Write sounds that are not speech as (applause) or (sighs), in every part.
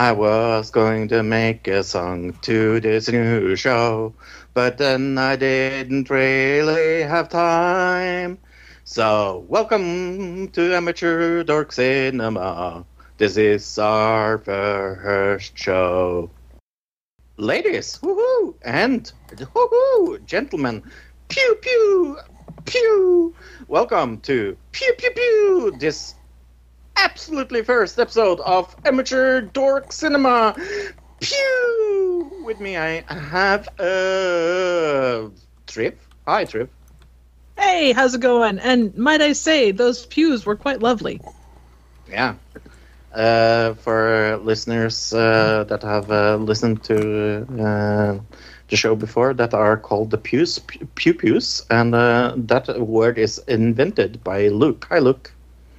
I was going to make a song to this new show, but then I didn't really have time. So, welcome to Amateur Dork Cinema. This is our first show. Ladies, woohoo, and woohoo, gentlemen, pew pew, pew. Welcome to Pew Pew Pew, this absolutely first episode of Amateur Dork Cinema. Pew! With me, I have uh, Triv. Hi, Triv. Hey, how's it going? And might I say, those pews were quite lovely. Yeah. Uh, for listeners uh, that have uh, listened to uh, the show before, that are called the pews, pew pews, and uh, that word is invented by Luke. Hi, Luke.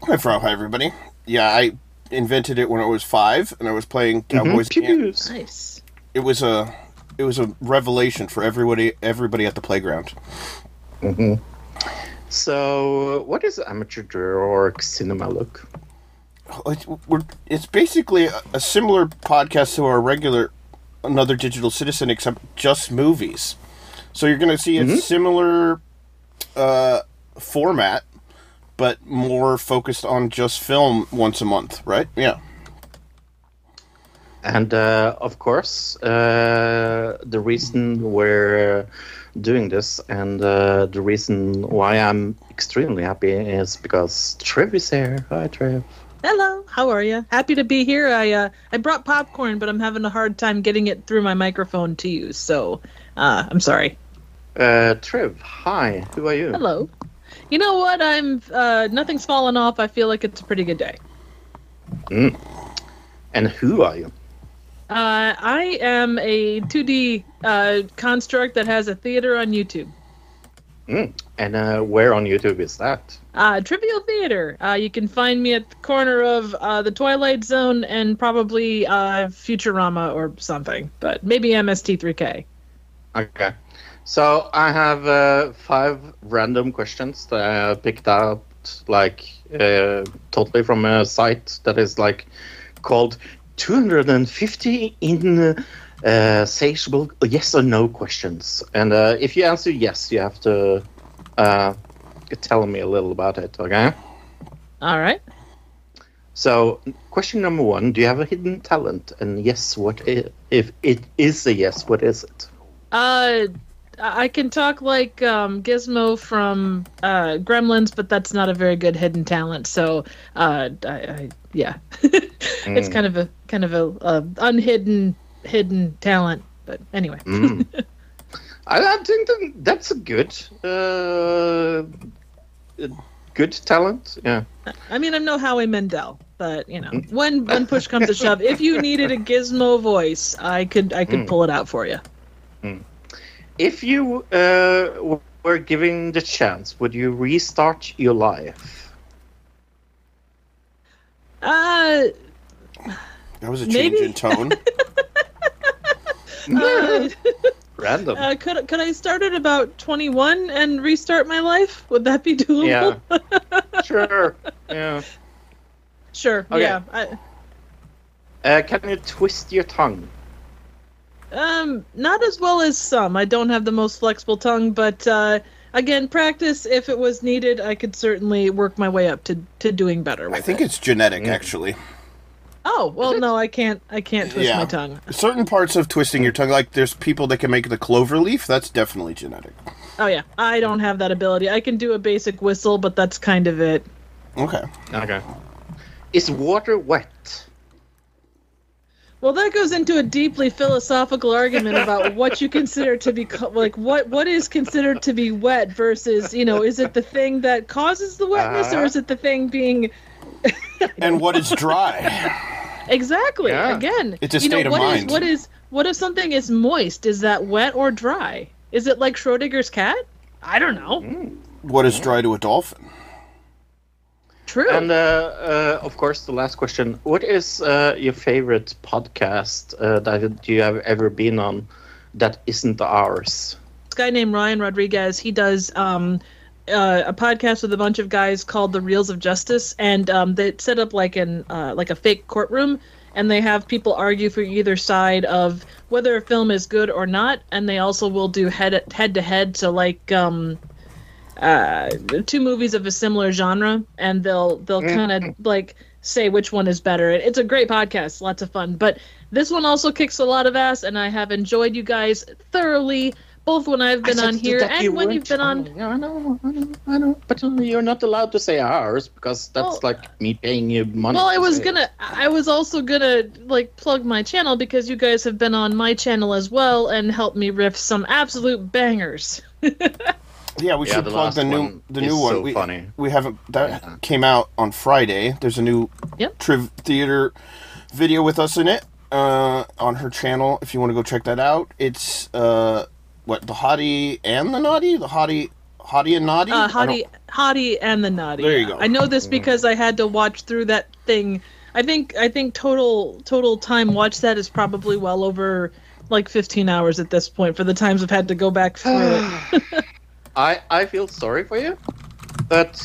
Hi, Fro. Hi, everybody. Yeah, I invented it when I was five, and I was playing mm-hmm. Cowboys. Pew Camp. pews. Nice. It was a, it was a revelation for everybody, everybody at the playground. Mm-hmm. So, what is Amateur Dork Cinema, Luke? Oh, it's, we're, it's basically a, a similar podcast to our regular Another Digital Citizen, except just movies. So you're going to see a mm-hmm. similar uh, format, but more focused on just film once a month, right? Yeah. And uh, of course, uh, the reason we're doing this and uh, the reason why I'm extremely happy is because Trev is here. Hi, Trev. Hello, how are you? Happy to be here. I uh, I brought popcorn, but I'm having a hard time getting it through my microphone to you, so uh, I'm sorry. Uh, Trev, hi. Who are you? Hello. You know what? I'm uh, nothing's fallen off. I feel like it's a pretty good day. And who are you? Uh, I am a 2D uh, construct that has a theater on YouTube. Mm. And uh, where on YouTube is that? Uh, Trivial Theater. Uh, you can find me at the corner of uh, the Twilight Zone and probably uh, Futurama or something, but maybe MST3K. Okay. So I have uh, five random questions that I picked out, like uh, totally from a site that is like called 250 in uh, satiable yes or no questions. And uh, if you answer yes, you have to uh, tell me a little about it. Okay. All right. So question number one: Do you have a hidden talent? And yes, what i- if it is a yes? What is it? Uh, I can talk like um, Gizmo from uh, Gremlins, but that's not a very good hidden talent. So, uh, I, I yeah, (laughs) it's kind of a kind of a, a unhidden hidden talent. But anyway, Mm. (laughs) I, I think that that's a good, uh, good talent. Yeah. I mean, I'm no Howie Mandel, but you know, when when push comes to shove, if you needed a (laughs) Gizmo voice, I could I could pull it out for you. If you uh, were given the chance, would you restart your life? Uh, That was a Maybe. change in tone. (laughs) uh, Random. uh, could could I start at about 21 and restart my life? Would that be doable? yeah. (laughs) sure. Yeah. Sure. Okay. Yeah. I, Uh, can you twist your tongue? Um, not as well as some. I don't have the most flexible tongue, but uh, again, practice if it was needed, I could certainly work my way up to, to doing better with I think it. it's genetic, actually. Oh well, no, I can't. I can't twist Yeah. my tongue. Certain parts of twisting your tongue, like there's people that can make the clover leaf. That's definitely genetic. Oh yeah, I don't have that ability. I can do a basic whistle, but that's kind of it. Okay. Okay. Is water wet? Well, that goes into a deeply philosophical argument about what you consider to be co- like what what is considered to be wet versus you know is it the thing that causes the wetness or Uh-huh. is it the thing being (laughs) And what is dry? exactly Yeah. again? It's a you know, state of what is- mind. what is what if something is moist? Is that wet or dry? Is it like Schrodinger's cat? I don't know. What is dry to a dolphin? True. And uh, uh, of course, the last question: What is uh, your favorite podcast uh, that you have ever been on that isn't ours? this guy named Ryan Rodriguez. He does um, uh, a podcast with a bunch of guys called the Reels of Justice, and um, they set up like an uh, like a fake courtroom, and they have people argue for either side of whether a film is good or not, and they also will do head head to head. So like um, uh, two movies of a similar genre, and they'll they'll kind of like say which one is better. It's a great podcast, lots of fun. But this one also kicks a lot of ass, and I have enjoyed you guys thoroughly, both when I've been on here and when you've been on. Yeah, I know, I know, I know. But you're not allowed to say ours because that's Well, like me paying you money. Well, I was gonna, I was also gonna like plug my channel because you guys have been on my channel as well and helped me riff some absolute bangers. (laughs) Yeah, we Yeah, should the plug the new one the new one. so we, funny. we haven't that Yeah. came out on Friday. There's a new Yep. Triv Theater video with us in it uh, on her channel. If you want to go check that out, it's uh, what the hottie and the Nottie, the hottie, hottie and Nottie. Uh, I Hottie, Hottie, and the Nottie. There you go. I know this because I had to watch through that thing. I think I think total total time watch that is probably well over like 15 hours at this point for the times I've had to go back through it. (sighs) (laughs) I I feel sorry for you, but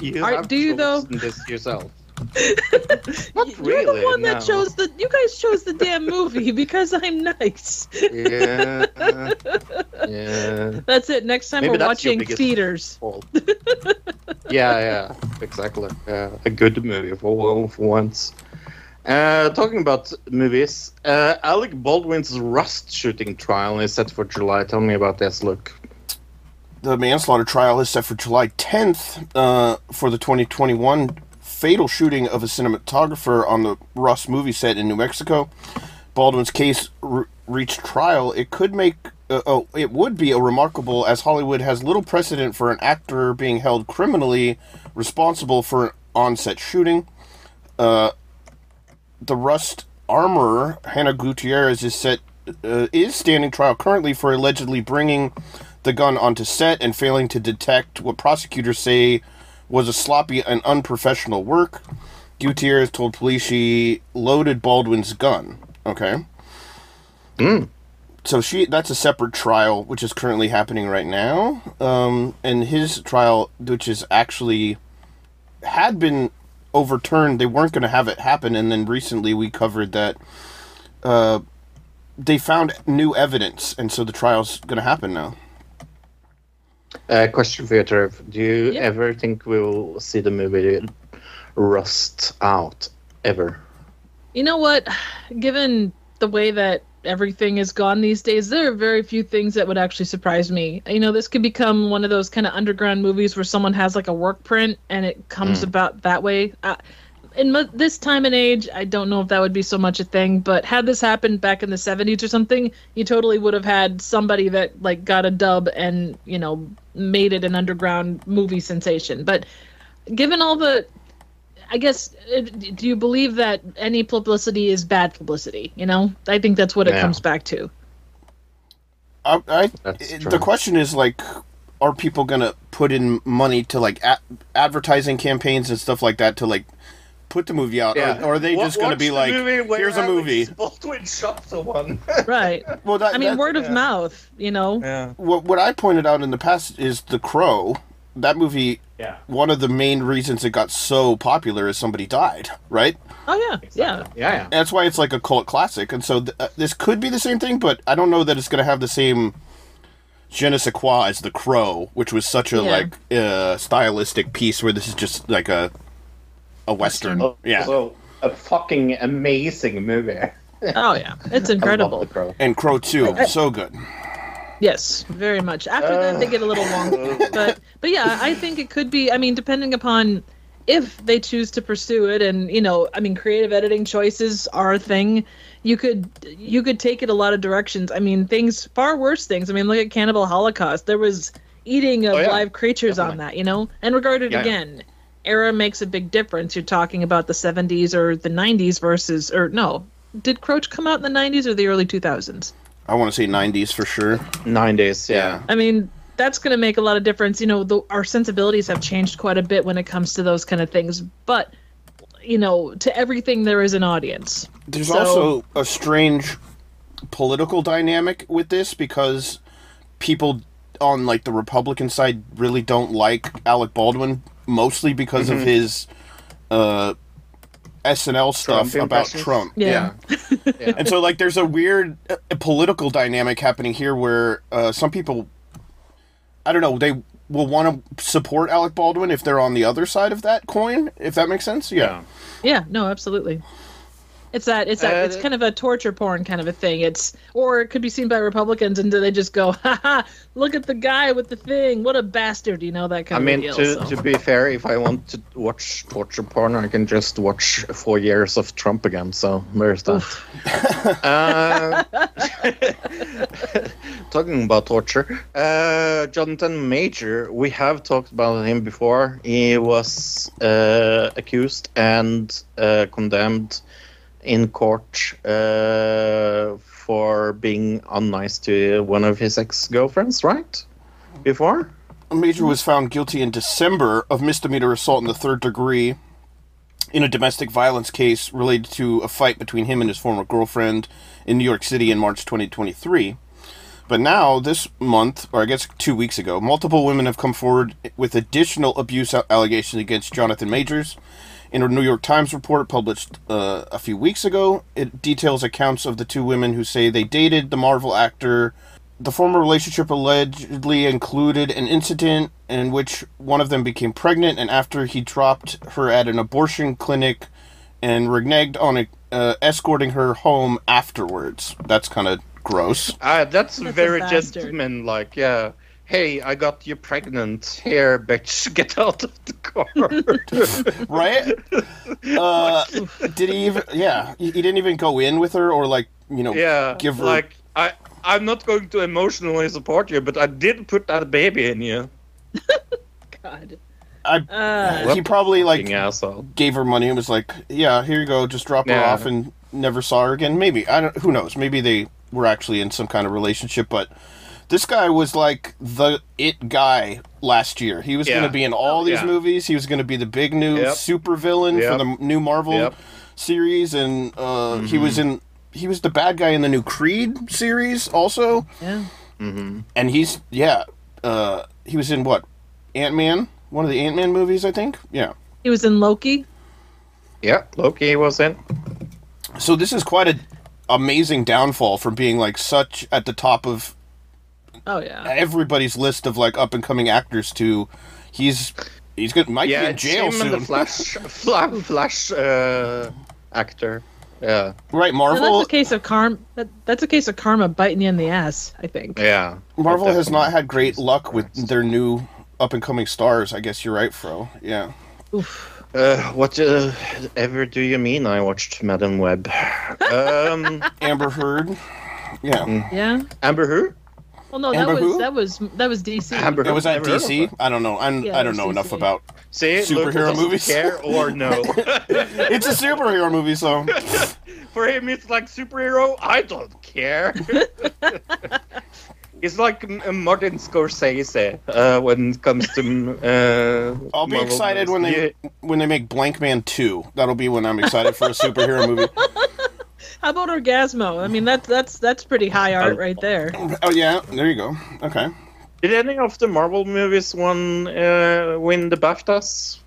you Are- have do you, though? this yourself. (laughs) Not You're really, the one that no. chose the. You guys chose the damn movie (laughs) because I'm nice. Yeah, (laughs) yeah. That's it. Next time Maybe we're watching theaters. yeah, yeah, exactly. Yeah, a good movie for for once. Uh, talking about movies, uh, Alec Baldwin's Rust shooting trial is set for July. Tell me about this. Luke, the manslaughter trial is set for July 10th uh, for the 2021 fatal shooting of a cinematographer on the Rust movie set in New Mexico. Baldwin's case re- reached trial. It could make uh, oh, it would be a remarkable as Hollywood has little precedent for an actor being held criminally responsible for an on-set shooting. Uh, the Rust armorer Hannah Gutierrez is set uh, is standing trial currently for allegedly bringing the gun onto set and failing to detect what prosecutors say was a sloppy and unprofessional work. Gutierrez told police she loaded Baldwin's gun. Okay. So she that's a separate trial which is currently happening right now. Um, and his trial, which is actually had been overturned, they weren't going to have it happen, and then recently we covered that uh, they found new evidence, and so the trial's going to happen now. Uh, question for you, Trev. Do you Yeah. ever think we will see the movie Rust out ever? You know what? Given the way that everything is gone these days, there are very few things that would actually surprise me. You know, this could become one of those kind of underground movies where someone has like a work print and it comes about that way. In mo- this time and age, I don't know if that would be so much a thing, but had this happened back in the 70s or something, you totally would have had somebody that like got a dub and, you know, made it an underground movie sensation. But given all the I guess, uh, do you believe that any publicity is bad publicity? You know, I think that's what it Yeah. comes back to. I, I That's it- true. the question is like, are people gonna put in money to like a- advertising campaigns and stuff like that to like put the movie out, or, or are they Wa- just gonna be like, movie here's a movie? Baldwin shot someone. (laughs) Right. Well, that, I mean, that- word of mouth, you know? yeah. what what I pointed out in the past is The Crow. That movie, Yeah. one of the main reasons it got so popular is somebody died, right? Oh, yeah. Yeah. Yeah, yeah. That's why it's like a cult classic, and so th- uh, this could be the same thing, but I don't know that it's going to have the same je ne sais quoi as The Crow, which was such a Yeah. like uh, stylistic piece where this is just like a a western. Oh, Yeah, So, a fucking amazing movie. Oh, yeah. It's (laughs) incredible. Crow. and Crow Two, uh, so good. Yes, very much. After that, they get a little long. Uh. (laughs) But, but yeah, I think it could be, I mean, depending upon if they choose to pursue it and you know i mean creative editing choices are a thing you could you could take it a lot of directions i mean things far worse things i mean look at cannibal holocaust there was eating of Oh, yeah. live creatures on that you know and regarded Yeah, yeah. Again era makes a big difference you're talking about the 70s or the 90s versus or no did Croach come out in the 90s or the early 2000s? I want to say '90s for sure. 90s, yeah. I mean, that's going to make a lot of difference. You know, the, our sensibilities have changed quite a bit when it comes to those kind of things. But, you know, to everything there is an audience. There's So- also a strange political dynamic with this because people on like the Republican side really don't like Alec Baldwin, mostly because of his uh, SNL stuff Trump about impressions? Trump. Yeah. (laughs) Yeah. And so, like, there's a weird uh, political dynamic happening here where uh, some people, I don't know, they will want to support Alec Baldwin if they're on the other side of that coin, if that makes sense. Yeah. Yeah, no, absolutely. It's that it's that Uh, it's kind of a torture porn kind of a thing. It's or it could be seen by Republicans and do they just go, (laughs) "Ha ha! Look at the guy with the thing. What a bastard!" You know that kind mean, of a deal. to, so. to be fair, if I want to watch torture porn, I can just watch four years of Trump again. So there's that. (laughs) uh, (laughs) talking about torture, uh, Jonathan Major, we have talked about him before. He was uh, accused and uh, condemned in court uh, for being unnice to one of his ex-girlfriends, right? Before. Major was found guilty in December of misdemeanor assault in the third degree in a domestic violence case related to a fight between him and his former girlfriend in New York City in March 2023. But now, this month, or I guess two weeks ago, multiple women have come forward with additional abuse allegations against Jonathan Majors. In a New York Times report published uh, a few weeks ago, it details accounts of the two women who say they dated the Marvel actor the former relationship allegedly included an incident in which one of them became pregnant, and after he dropped her at an abortion clinic and reneged on uh, escorting her home afterwards. That's kind of gross. Ah, that's, That's very bastard. gentleman like, yeah. Hey, I got you pregnant. Here, bitch, (laughs) get out of the car. (laughs) Right? (laughs) Uh, did he even. Yeah, he, he didn't even go in with her or, like, you know, yeah, give her. like I, I'm not going to emotionally support you, but I did put that baby in you. God. I, Uh, he probably, like, Fucking asshole. gave her money and was like, "Yeah, here you go. Just drop her Yeah. off," and never saw her again. Maybe I don't. Who knows? Maybe they were actually in some kind of relationship. But this guy was like the it guy last year. He was Yeah. going to be in all these Yeah. movies. He was going to be the big new Yep. super villain for the new Marvel Yep. series, and uh, he Mm-hmm. was in. He was the bad guy in the new Creed series also, yeah. Mm-hmm. and he's yeah. Uh, he was in what Ant Man, one of the Ant Man movies, I think. Yeah. He was in Loki. Yeah, Loki was in. So this is quite a amazing downfall from being like such at the top of Oh yeah. everybody's list of like up and coming actors to he's he's good might Yeah, be in jail him and the soon. Flash, (laughs) Flash, Flash uh, actor. Yeah, right, Well, Marvel that's a case of karma. That, that's a case of karma biting you in the ass. I think. yeah. Marvel has not had great luck with their new up and coming stars. I guess you're right, Fro. Yeah. Oof. Uh, what uh, ever do you mean? I watched Madame Web. (laughs) um, Amber Heard. Yeah. Yeah. Amber who? Well, no, that Amber was who? that was that was DC. Amber It was at Never heard of DC. I don't know. I'm, Yeah, I don't was know enough DC. about. See, Superhero Lucas movies. Care or no? (laughs) It's a superhero movie, so (laughs) For him, it's like superhero. I don't care. (laughs) It's like Martin Scorsese uh, when it comes to. Uh, I'll be Marvel excited when movies. they when they make Blankman two. That'll be when I'm excited for a superhero movie. How about Orgazmo? I mean, that's that's that's pretty high art right there. Oh yeah, there you go. Okay. Did any of the Marvel movies won uh, win the BAFTAs?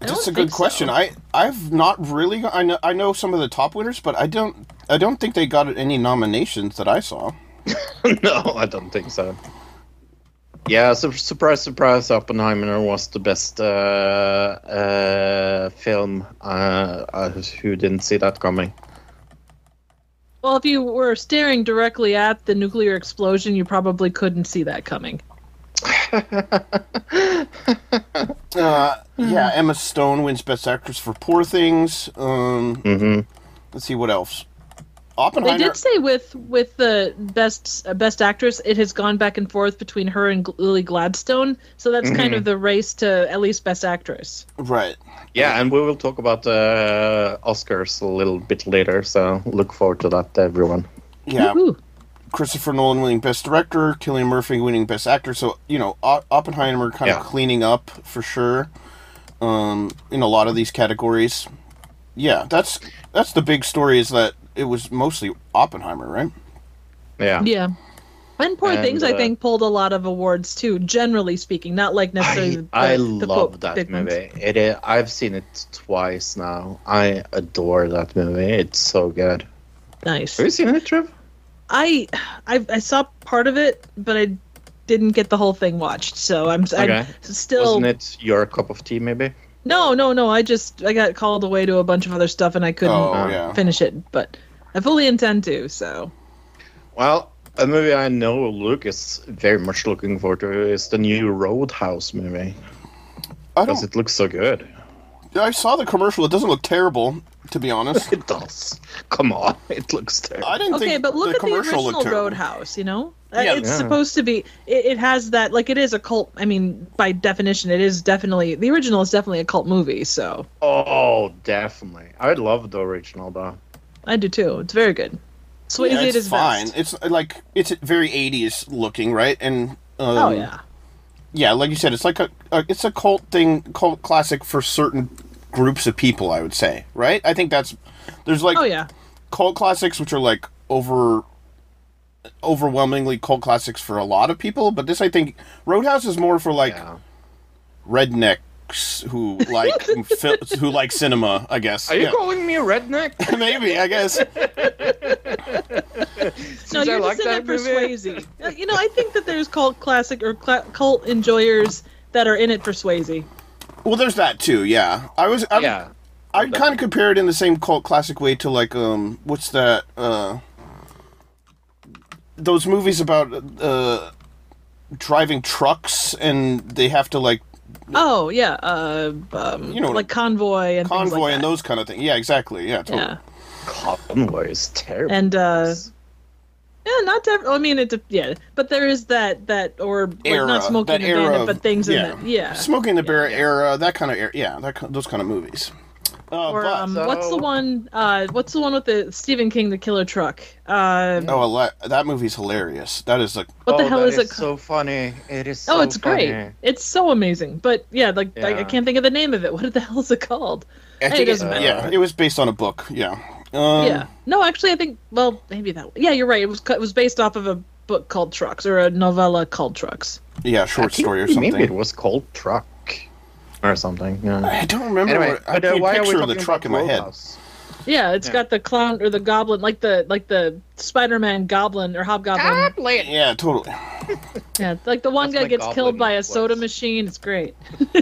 That's a good think so. question. I I've not really. I know I know some of the top winners, but I don't I don't think they got any nominations that I saw. (laughs) no, I don't think so. Yeah, so surprise, surprise, Oppenheimer was the best uh, uh, film. Uh, uh, who didn't see that coming? Well, if you were staring directly at the nuclear explosion, you probably couldn't see that coming. (laughs) Uh, yeah, (sighs) Emma Stone wins Best Actress for Poor Things. Um, hmm let's see what else. Oppenheimer. They did say with with the best uh, best actress, it has gone back and forth between her and Gl- Lily Gladstone. So that's kind of the race to at least best actress. Right. Yeah, and we will talk about uh, Oscars a little bit later. So look forward to that, everyone. Yeah. Woohoo. Christopher Nolan winning Best Director, Cillian Murphy winning Best Actor. So you know, O- Oppenheimer kind Yeah. of cleaning up for sure. Um, in a lot of these categories. Yeah, that's that's the big story. Is that it was mostly Oppenheimer, right? Yeah. Yeah. And Poor And, Things, I uh, think, pulled a lot of awards too. Generally speaking, not like necessarily. I, the, I the love quote that big ones. movie. It is, I've seen it twice now. I adore that movie. It's so good. Nice. Have you seen it, Trev? I, I I saw part of it, but I didn't get the whole thing watched. So I'm, Okay. I'm still Wasn't it your cup of tea, maybe? no no no. I just I got called away to a bunch of other stuff and I couldn't Oh Uh, yeah. finish it. But I fully intend to. So Well, a movie I know Luke is very much looking forward to is the new Roadhouse movie because it looks so good. I saw the commercial. It doesn't look terrible, to be honest. (laughs) It does. Come on, (laughs) it looks terrible. I didn't okay, think but look the at the commercial original. Roadhouse. You know, Uh, Yeah. it's Yeah. supposed to be. It, it has that like it is a cult. I mean, by definition, it is definitely the original is definitely a cult movie. So Oh, definitely. I love the original though. I do too. It's very good. Swayze Yeah, did it's fine. best. It's like it's very 80s looking, right? And um, oh yeah. yeah, like you said, it's like a, a it's a cult thing, cult classic for certain groups of people. I would say, right? I think that's there's like Oh yeah. cult classics which are like over overwhelmingly cult classics for a lot of people, but this I think Roadhouse is more for like Yeah. Rednecks who like (laughs) fi- who like cinema. I guess. Are you Yeah. calling me a redneck? (laughs) Maybe I guess. (laughs) No, you're like just in that it for. Swayze. Uh, You know, I think that there's cult classic or cla cult enjoyers that are in it for Swayze. Well, there's that too. Yeah, I was. I, yeah. I kind of compare it in the same cult classic way to like um, what's that? Uh, those movies about uh, driving trucks and they have to like Oh yeah, uh, um, You know, like convoy and things convoy like and that. those kind of things. Yeah, exactly. Yeah, totally. Yeah, Convoy is terrible. and uh, yeah, not to. I mean, it. Yeah, but there is that that or like Era, not smoking that era abandoned, of- but things yeah. in it. Yeah. Smoking the Bear era, that kind of era, yeah, that those kind of movies. Uh, Or but um, So- what's the one? Uh, what's the one with the Stephen King, The Killer Truck? Uh, oh, ele- that movie's hilarious. That is like what the Oh, hell that is it? So funny. It is. oh, so it's great. It's so amazing. But yeah, like I, I can't think of the name of it. (laughs) What the hell is it called? I Hey, think it doesn't matter. yeah, it was based on a book. Yeah. Um, yeah. No, actually, I think. Well, maybe that. Yeah, you're right. It was it was based off of a book called Trucks or a novella called Trucks. Yeah, short story or something. Maybe it was called Truck or something. Yeah. I don't remember. Anyway, what, I but, uh, see a why are we picture of the truck in my head. Roadhouse? Yeah, it's Yeah. got the clown or the goblin, like the like the Spider-Man goblin or hobgoblin. Yeah, totally. Yeah, like the one That's guy gets killed by a voice. soda machine. It's great. (laughs)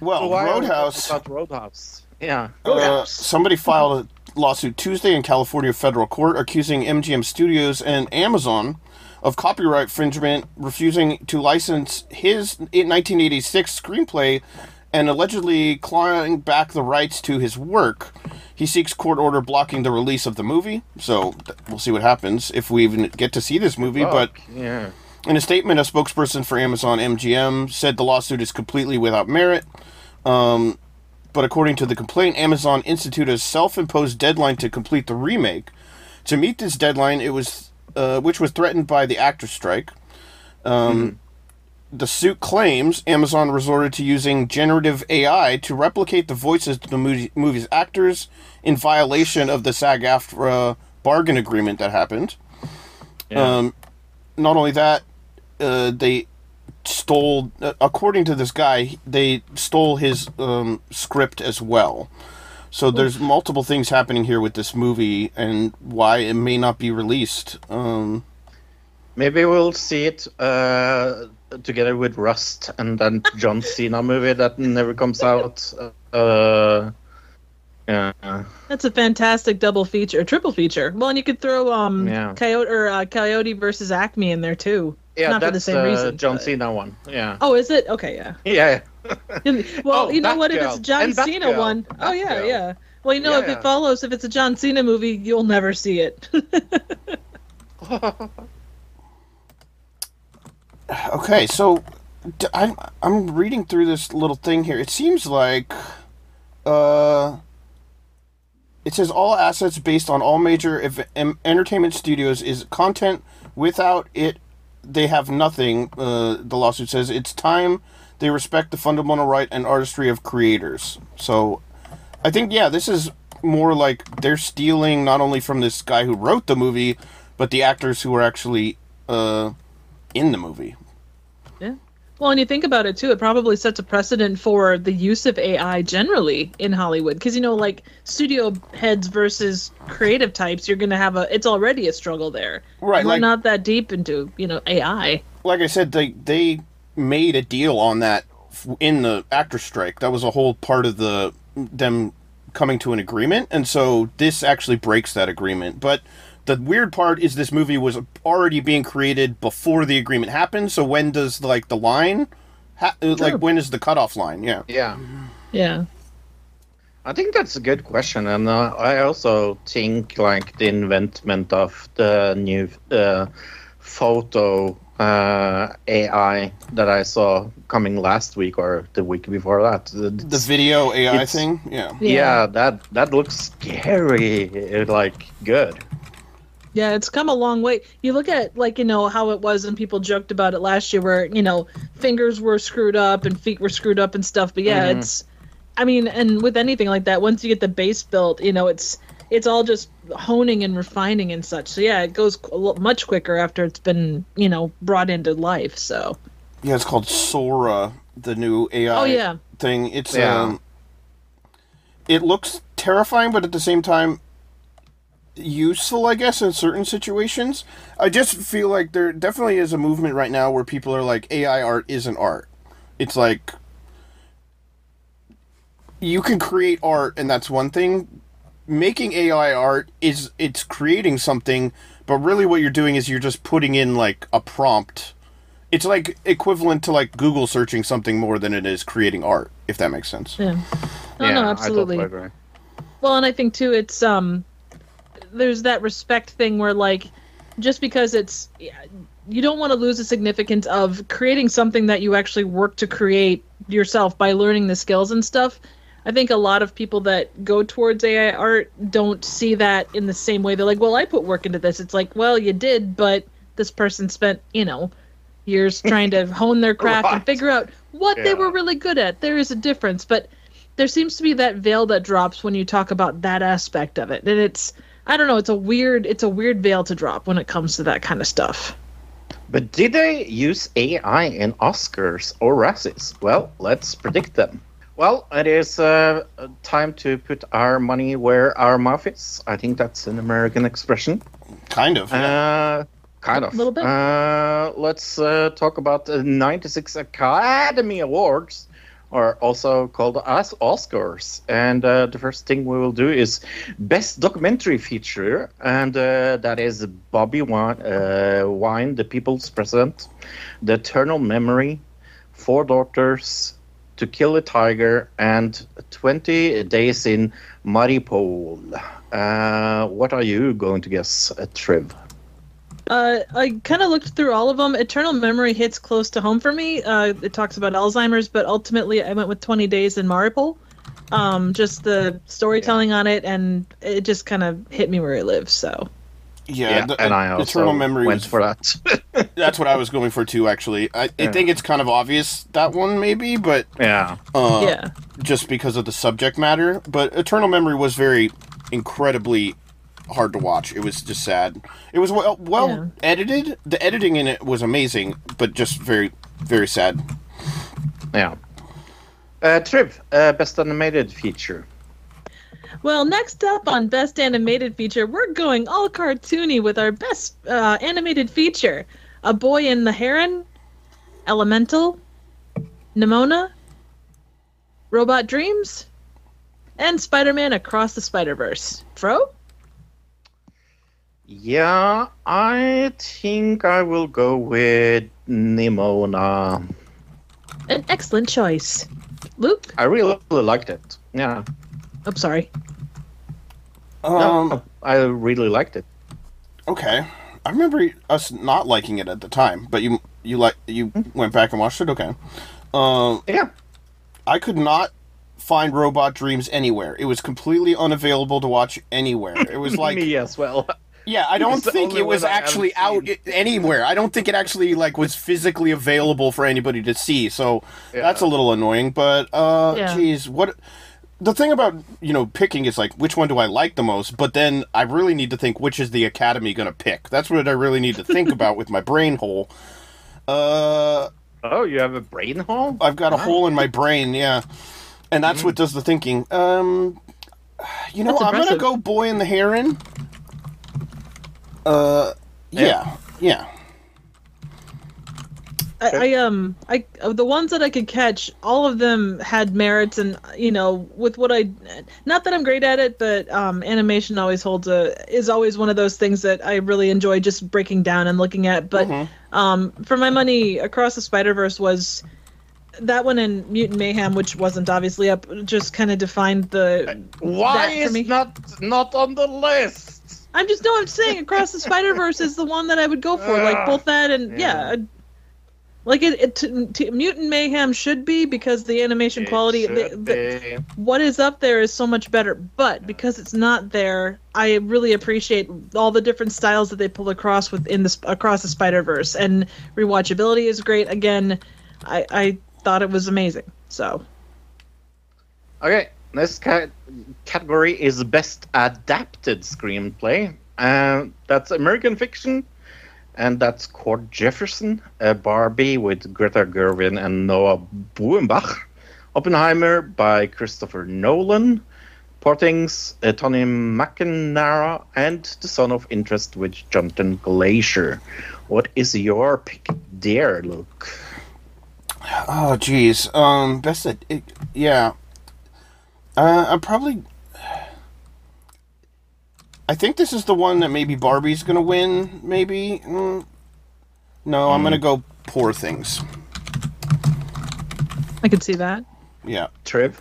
Well, So why are we Roadhouse. talking about Roadhouse. Yeah. Uh, Roadhouse. somebody filed a lawsuit Tuesday in California federal court accusing MGM Studios and Amazon of copyright infringement, refusing to license his 1986 screenplay and allegedly clawing back the rights to his work. He seeks court order blocking the release of the movie. So we'll see what happens if we even get to see this movie. But yeah. in a statement, a spokesperson for Amazon MGM said the lawsuit is completely without merit. Um, but according to the complaint, Amazon instituted a self-imposed deadline to complete the remake. To meet this deadline, it was uh, which was threatened by the actor strike. Um, The suit claims Amazon resorted to using generative AI to replicate the voices of the movie, movie's actors in violation of the SAG-AFTRA bargain agreement that happened. Yeah. Um, not only that, uh, they stole, uh, according to this guy, they stole his um, script as well. So there's multiple things happening here with this movie and why it may not be released. Um, Maybe we'll see it uh, together with Rust and then John (laughs) Cena movie that never comes out. Uh, yeah. That's a fantastic double feature, triple feature. Well, and you could throw um Yeah. Coyote or uh, Coyote versus Acme in there too. Yeah, Not for the same uh, reason. John but- Cena one. Yeah. Oh, is it? Okay, yeah. (laughs) Yeah. (laughs) Well, Oh, you know what? If it's a John Cena one, oh yeah, yeah. Well, you know, if Yeah. it follows, if it's a John Cena movie, you'll never see it. (laughs) okay, so I'm, I'm reading through this little thing here. It seems like uh, it says all assets based on all major ev- em- entertainment studios is content. Without it, they have nothing. Uh, the lawsuit says it's time they respect the fundamental right and artistry of creators. So, I think yeah, this is more like they're stealing not only from this guy who wrote the movie, but the actors who are actually uh, in the movie. Yeah. Well, and you think about it too, it probably sets a precedent for the use of AI generally in Hollywood. Because, you know, like studio heads versus creative types, you're going to have a, it's already a struggle there. Right, we're like- not that deep into, you know, AI. Like I said, they they made a deal on that in the actor strike. That was a whole part of the them coming to an agreement, and so this actually breaks that agreement. But the weird part is this movie was already being created before the agreement happened. So when does like the line, ha- like when is the cutoff line? Yeah. Yeah. Yeah. I think that's a good question, and uh, I also think like the invention of the new uh, photo uh, AI that I saw coming last week or the week before that. The video AI thing. Yeah. yeah. Yeah. that that looks scary, uh, like good. Yeah, it's come a long way. You look at like you know how it was, and people joked about it last year, where you know fingers were screwed up and feet were screwed up and stuff. But yeah, Mhm. it's, I mean, and with anything like that, once you get the base built, you know, it's it's all just honing and refining and such. So yeah, it goes much quicker after it's been you know brought into life. So Yeah, it's called Sora, the new AI oh yeah, thing. It's Yeah. um it looks terrifying but at the same time useful, I guess, in certain situations. I just feel like there definitely is a movement right now where people are like AI art isn't art. It's like you can create art and that's one thing. Making AI art is it's creating something, but really what you're doing is you're just putting in like a prompt. It's like equivalent to like Google searching something more than it is creating art, if that makes sense. yeah. No, yeah, no, absolutely. I agree. Well, and I think too, it's um, there's that respect thing where like, just because it's, you don't want to lose the significance of creating something that you actually work to create yourself by learning the skills and stuff. I think a lot of people that go towards AI art don't see that in the same way. They're like, well, I put work into this. It's like, well, you did, but this person spent, you know, years trying to (laughs) hone their craft and figure out what they were really good at. There is a difference, but there seems to be that veil that drops when you talk about that aspect of it. And it's I don't know, it's a weird it's a weird veil to drop when it comes to that kind of stuff. But did they use AI in Oscars or Razzies? Well, let's predict them. Well, it is uh, time to put our money where our mouth is. I think that's an American expression. Kind of. Uh, kind of. A little bit. Uh, let's uh, talk about the 96 Academy Awards, or also called as Oscars. And uh, the first thing we will do is Best Documentary Feature, and uh, that is Bobi Wine, uh, Wine, the People's President, The Eternal Memory, Four Daughters, To Kill a Tiger, and 20 Days in Mariupol. Uh, what are you going to guess, uh, Triv? Uh, I kind of looked through all of them. Eternal Memory hits close to home for me. Uh, it talks about Alzheimer's, but ultimately I went with 20 Days in Mariupol. Um, just the storytelling on it, and it just kind of hit me where I live. So yeah, the- and I also Eternal Memory went was- for that. (laughs) That's what I was going for too. Actually, I, I think it's kind of obvious that one maybe, but yeah, uh, yeah, just because of the subject matter. But Eternal Memory was very incredibly hard to watch. It was just sad. It was well, well Yeah. edited. The editing in it was amazing, but just very very sad. yeah. Uh, Triv, uh, best animated feature. Well, next up on Best Animated Feature, we're going all cartoony with our best uh, animated feature A Boy in the Heron, Elemental, Nimona, Robot Dreams, and Spider Man Across the Spider Verse. Fro? Yeah, I think I will go with Nimona. An excellent choice. Luke? I really, really liked it. Yeah, I'm sorry. Um, no, I really liked it. okay. I remember us not liking it at the time, but you you like you went back and watched it. Okay. Um, Yeah, I could not find Robot Dreams anywhere. It was completely unavailable to watch anywhere. It was (laughs) like me as well. Yeah, I (laughs) don't think it was one I haven't actually out seen. anywhere. I don't think it actually like was physically available for anybody to see. So Yeah. that's a little annoying. But uh, Yeah. geez, what the thing about you know picking is like which one do I like the most, but then I really need to think which is the Academy going to pick. That's what I really need to think (laughs) about with my brain hole. Uh, Oh, you have a brain hole? I've got a hole in my brain, yeah, and that's what does the thinking. Um, you know, That's I'm gonna go Boy and the Heron. Uh, yeah, yeah. I, I um I of the ones that I could catch, all of them had merits, and you know, with what I, not that I'm great at it, but um, animation always holds a is always one of those things that I really enjoy just breaking down and looking at. But um, for my money, Across the Spider Verse was that one and Mutant Mayhem, which wasn't obviously up, just kind of defined the. Why is not not on the list? I'm just no, I'm saying Across the Spider Verse is the one that I would go for, like Ah, both that and yeah. yeah. Like it, it t- t- Mutant Mayhem should be because the animation quality, the, the, what is up there is so much better. But because it's not there, I really appreciate all the different styles that they pull across within the sp- across the Spider Verse, and rewatchability is great. Again, I I thought it was amazing. So Okay, this ca- category is best adapted screenplay. Uh, that's American Fiction, and that's Cord Jefferson, uh, Barbie with Greta Gerwig and Noah Baumbach, Oppenheimer by Christopher Nolan, Poor Things, uh, Tony McNamara, and The Zone of Interest with Jonathan Glazer. What is your pick there, Luke? Oh, geez. Um, best at it, yeah. Uh, I'm probably. I think this is the one that maybe Barbie's gonna win. Maybe. Mm. No, I'm gonna go Poor Things. I could see that. Yeah. Triv?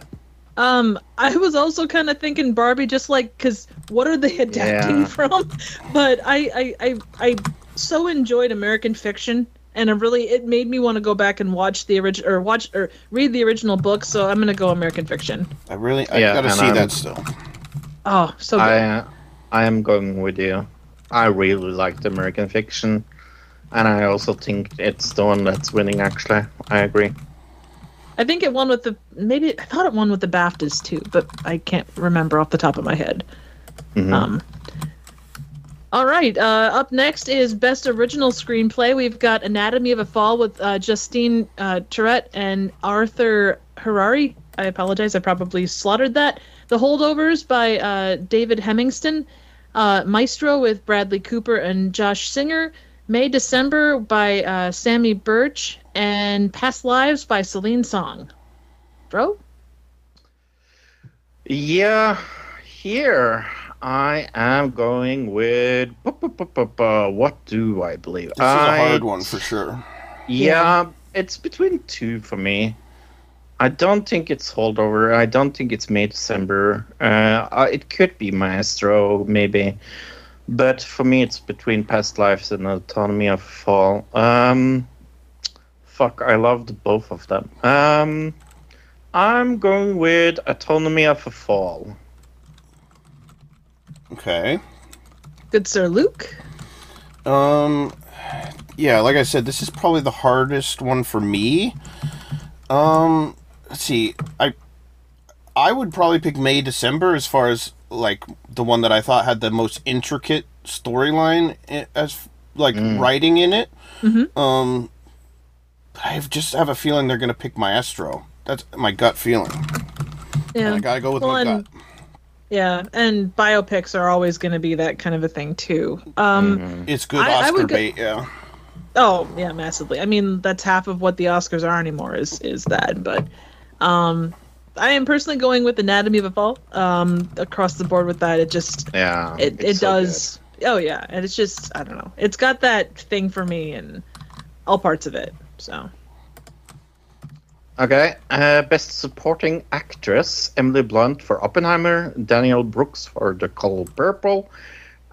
Um, I was also kind of thinking Barbie, just like because what are they adapting Yeah. (laughs) from? But I, I, I, I so enjoyed American Fiction, and it really it made me want to go back and watch the original or watch or read the original book. So I'm gonna go American Fiction. I really. I Yeah, gotta see I'm- that still. Oh, so good. I uh, I am going with you. I really liked American Fiction, and I also think it's the one that's winning. Actually, I agree. I think it won with the maybe I thought it won with the BAFTAs too, but I can't remember off the top of my head. Mhm. Um, all right. Uh, up next is Best Original Screenplay. We've got Anatomy of a Fall with uh, Justine uh, Tourette and Arthur Harari. I apologize. I probably slaughtered that. The Holdovers by uh, David Hemingson. Uh, Maestro with Bradley Cooper and Josh Singer. May December by uh, Samy Burch. And Past Lives by Celine Song. Bro? Yeah, here I am going with. What do I believe? This is a I- hard one for sure. Yeah, it's between two for me. I don't think it's holdover. I don't think it's May December. Uh, uh, it could be Maestro, maybe, but for me, it's between Past Lives and Autonomy of Fall. Um, fuck, I loved both of them. Um, I'm going with Autonomy of a Fall. Okay. Good Sir Luke? Um, yeah, like I said, this is probably the hardest one for me. Um, let's see. I I would probably pick May December as far as like the one that I thought had the most intricate storyline as like writing in it. Um, but I just have a feeling they're gonna pick Maestro. That's my gut feeling. Yeah. I gotta go with Well, my and- gut. Yeah, and biopics are always going to be that kind of a thing too. Um, Mm-hmm. It's good I- I Oscar would go- Yeah. Oh yeah, massively. I mean, that's half of what the Oscars are anymore. Is is that? But um, I am personally going with Anatomy of a Fall. Um, across the board with that, it just Yeah, it it so does. Oh yeah, and it's just I don't know. It's got that thing for me and all parts of it. So Okay, uh, best supporting actress: Emily Blunt for Oppenheimer, Danielle Brooks for The Color Purple,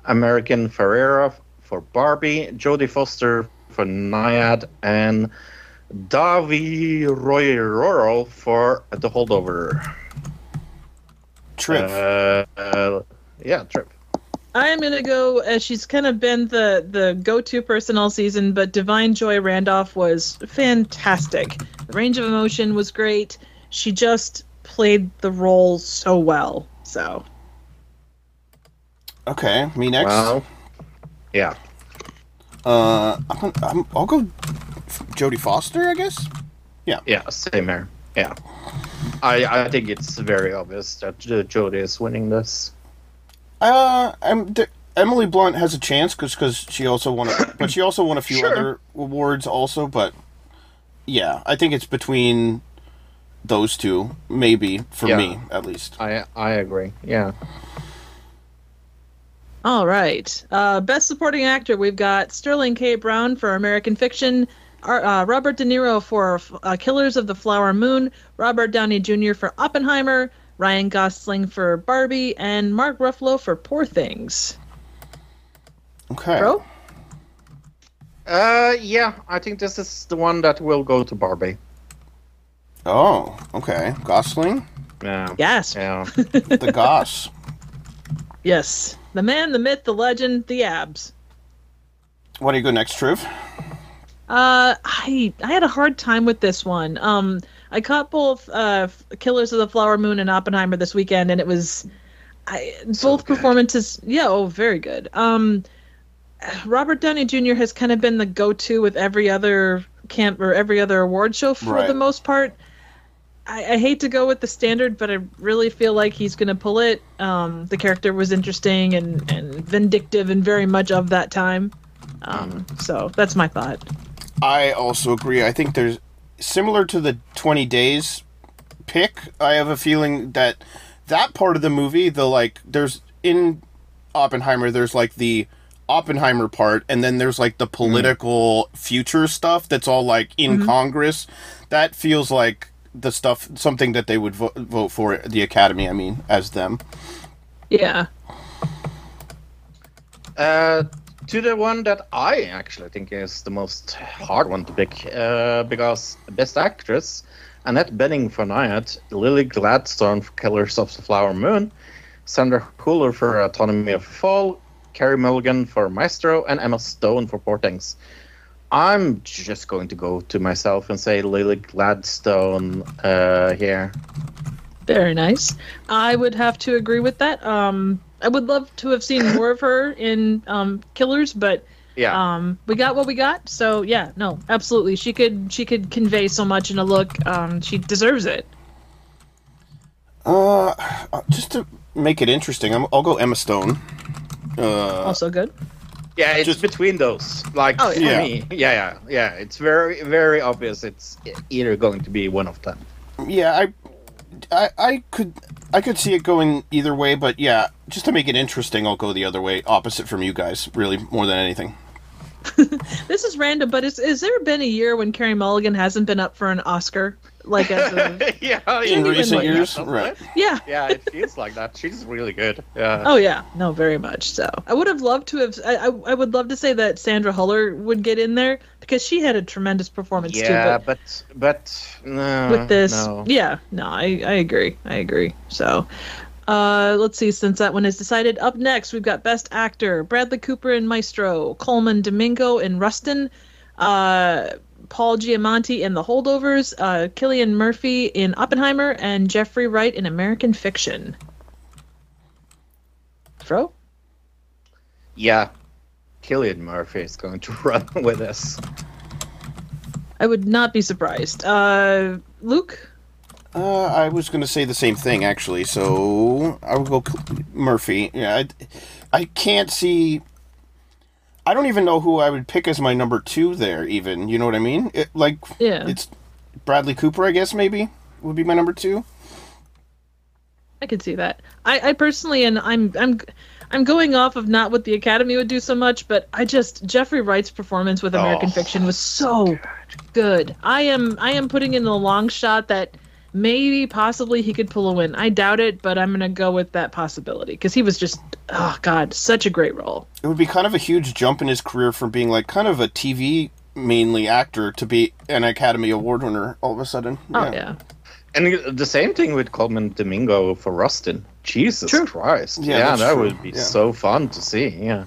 America Ferrera for Barbie, Jodie Foster for Nyad, and Davi Roy Roro for The Holdover. Trip. Uh, uh, yeah, Trip. I am gonna go. As she's kind of been the the go to person all season, but Da'Vine Joy Randolph was fantastic. The range of emotion was great. She just played the role so well. So Okay, me next. Well, yeah. Uh, I'm, I'm, I'll go Jodie Foster, I guess. Yeah, Yeah. same here. Yeah. I I think it's very obvious that uh, Jodie is winning this. Uh, I'm, th- Emily Blunt has a chance because because she also won, a, (coughs) but she also won a few Sure. other awards also. But yeah, I think it's between those two, maybe for Yeah. me at least. I I agree. Yeah. All right. Uh, best supporting actor, we've got Sterling K. Brown for American Fiction, Ar- uh, Robert De Niro for uh, Killers of the Flower Moon, Robert Downey Jr. for Oppenheimer, Ryan Gosling for Barbie, and Mark Ruffalo for Poor Things. Okay. Bro? Uh, yeah. I think this is the one that will go to Barbie. Oh, okay. Gosling, Yeah. Yes. Yeah. the Goss. (laughs) Yes. The man, the myth, the legend, the abs. What do you go next, Triv? Uh, I I had a hard time with this one. Um, I caught both uh, Killers of the Flower Moon and Oppenheimer this weekend, and it was, I So both good. performances. Yeah, oh, very good. Um, Robert Downey Jr. has kind of been the go-to with every other camp or every other award show for Right. the most part. I, I hate to go with the standard, but I really feel like he's going to pull it. Um, the character was interesting and, and vindictive and very much of that time. Um, so that's my thought. I also agree. I think there's similar to the 20 days pick. I have a feeling that that part of the movie, the like, there's in Oppenheimer, there's like the Oppenheimer part, and then there's like the political future stuff that's all like in Congress. That feels like the stuff, something that they would vo- vote for the Academy. I mean, as them. Yeah. Uh, to the one that I actually think is the most hard one to pick, uh, because Best Actress, Annette Bening for Nyad, Lily Gladstone for Killers of the Flower Moon, Sandra Huller for Autonomy of Fall, Carey Mulligan for Maestro, and Emma Stone for Poor Things. I'm just going to go to myself and say Lily Gladstone uh, here. Very nice. I would have to agree with that. Um, I would love to have seen (laughs) more of her in um, Killers, but Yeah. um, we got what we got. So yeah, no, absolutely. She could she could convey so much in a look. Um, she deserves it. Uh, just to make it interesting, I'm, I'll go Emma Stone. Uh, Also good. Yeah, it's Just- between those. Like Oh, for yeah. me, yeah, yeah, yeah. It's very, very obvious. It's either going to be one of them. yeah, I, I, I could, I could see it going either way, but yeah, just to make it interesting, I'll go the other way, opposite from you guys, really more than anything. (laughs) This is random, but is is there been a year when Carey Mulligan hasn't been up for an Oscar? Like as a, (laughs) yeah, In recent yeah, years, doesn't right? it? yeah. Yeah, it feels like that. She's really good. Yeah. Oh yeah, no, very much so. I would have loved to have. I, I, I would love to say that Sandra Huller would get in there because she had a tremendous performance yeah, too. But but but no. with this, no. yeah, no, I I agree. I agree. So, uh, let's see. Since that one is decided, up next we've got Best Actor: Bradley Cooper in Maestro, Colman Domingo in Rustin, uh, Paul Giamatti in The Holdovers, uh, Cillian Murphy in Oppenheimer, and Jeffrey Wright in American Fiction. Fro. Yeah, Cillian Murphy is going to (laughs) run with us. I would not be surprised. Uh, Luke? Uh, I was going to say the same thing actually, so I would go Murphy. Yeah, I, I can't see. I don't even know who I would pick as my number two there. Even you know what I mean? It, like, Yeah. it's Bradley Cooper, I guess maybe would be my number two. I could see that. I, I personally, and I'm, I'm, I'm going off of not what the Academy would do so much, but I just Jeffrey Wright's performance with American Oh, Fiction was so good. I am, I am putting in the long shot that maybe, possibly, he could pull a win. I doubt it, but I'm gonna go with that possibility because he was just, oh god, such a great role. It would be kind of a huge jump in his career from being like kind of a TV mainly actor to be an Academy Award winner all of a sudden. Oh yeah, And the same thing with Colman Domingo for Rustin. Jesus True. Christ. Yeah, Yeah, that true. would be Yeah. so fun to see. Yeah.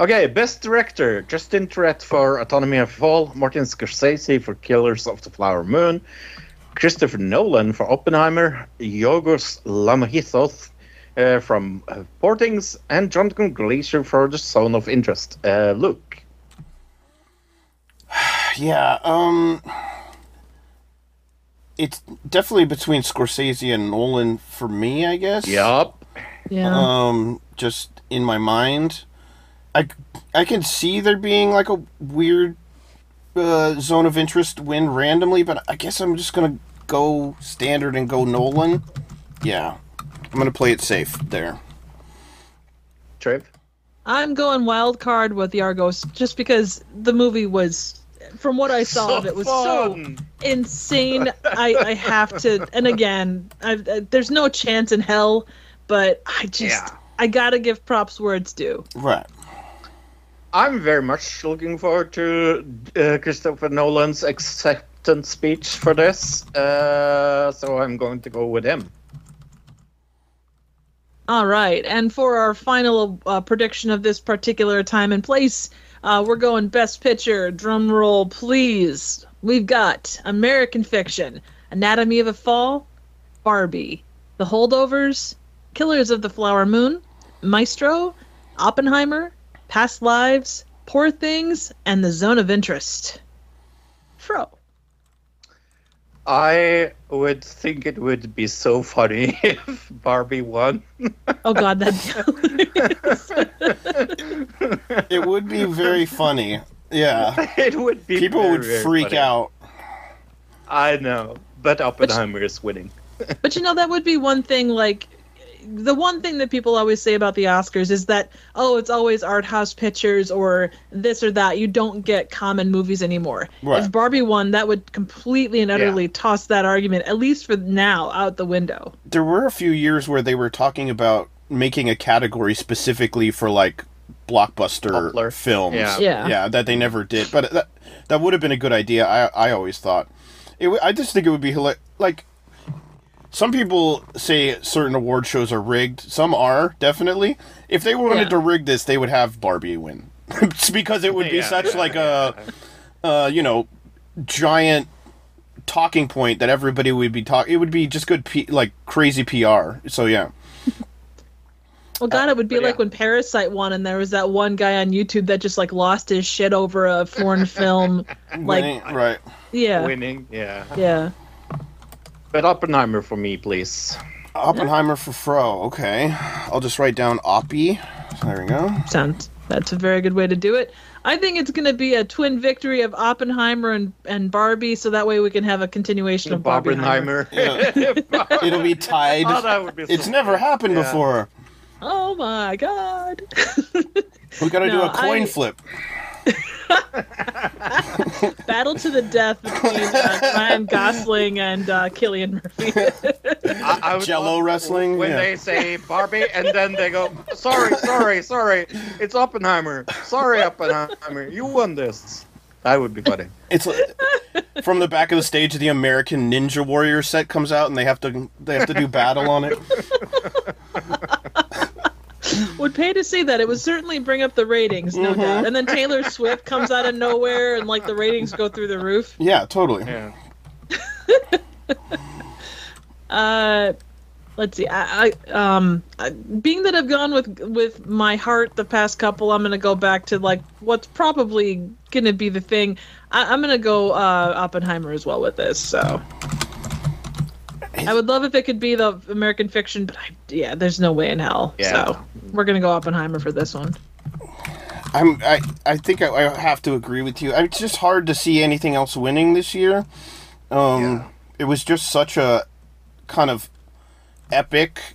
Okay, best director Justin Tourette for Autonomy of a Fall, Martin Scorsese for Killers of the Flower Moon, Christopher Nolan for Oppenheimer, Yorgos Lanthimos uh, from uh, Poor Things, and Jonathan Glazer for The Zone of Interest. Uh, Luke. (sighs) Yeah, um it's definitely between Scorsese and Nolan for me, I guess. Yup. Yeah. Um just in my mind. I I can see there being like a weird uh, zone of interest win randomly, but I guess I'm just going to go standard and go Nolan. Yeah. I'm going to play it safe there. Trev? I'm going wild card with the Argos just because the movie was, from what I (laughs) saw So of it, was fun. so insane. I, I have to, and again, I, I, there's no chance in hell, but I just, Yeah. I gotta give props where it's due. Right. I'm very much looking forward to uh, Christopher Nolan's acceptance speech for this, uh, so I'm going to go with him. All right, and for our final uh, prediction of this particular time and place, uh, we're going Best Picture. Drum roll, please. We've got American Fiction, Anatomy of a Fall, Barbie, The Holdovers, Killers of the Flower Moon, Maestro, Oppenheimer, Past Lives, Poor Things, and The Zone of Interest. Fro. I would think it would be so funny (laughs) if Barbie won. Oh God, that. It would be very funny. Yeah. (laughs) it would be People very, would freak funny. out. I know, but Oppenheimer is winning. But you know, that would be one thing, like, the one thing that people always say about the Oscars is that, oh, it's always art house pictures or this or that. You don't get common movies anymore. Right. If Barbie won, that would completely and utterly toss that argument, at least for now, out the window. There were a few years where they were talking about making a category specifically for like blockbuster Popular. films. Yeah. Yeah. yeah, that they never did. But that that would have been a good idea. I I always thought. It, w- I just think it would be hila- like. Some people say certain award shows are rigged. Some are definitely. If they wanted Yeah. to rig this, they would have Barbie win, (laughs) It's because it would be Yeah, such like a, uh, you know, giant talking point that everybody would be talking. It would be just good, P- like crazy PR. So yeah, (laughs) Well, God, it would be but like yeah. when Parasite won, and there was that one guy on YouTube that just like lost his shit over a foreign (laughs) film. Like, Winning- right. yeah, Winning, yeah. yeah. But Oppenheimer for me, please. Oppenheimer for Fro. Okay, I'll just write down Oppie. There we go. Sounds that's a very good way to do it. I think it's going to be a twin victory of Oppenheimer and, and Barbie, so that way we can have a continuation of Barbenheimer. Barbenheimer. (laughs) (laughs) It'll be tied. oh, that would be so it's never happened Yeah. before. Oh my god! (laughs) We got to do a coin I- flip. (laughs) Battle to the death between uh, Ryan Gosling and uh, Cillian Murphy. (laughs) I, I would Jello love wrestling, When yeah. they say Barbie and then they go, sorry, sorry, sorry, it's Oppenheimer. Sorry, Oppenheimer, you won this. That would be funny. It's like- from the back of the stage. The American Ninja Warrior set comes out, and they have to they have to do battle on it. (laughs) (laughs) Would pay to see that. It would certainly bring up the ratings, no doubt. And then Taylor (laughs) Swift comes out of nowhere, and like the ratings go through the roof. Yeah, totally. Yeah. (laughs) Uh, let's see. I, I um, I, being that I've gone with with my heart the past couple, I'm gonna go back to like what's probably gonna be the thing. I, I'm gonna go uh, Oppenheimer as well with this. So. I would love if it could be the American Fiction, but I, yeah, there's no way in hell. Yeah. So we're gonna go Oppenheimer for this one. I'm I I think I, I have to agree with you. It's just hard to see anything else winning this year. Um, Yeah. it was just such a kind of epic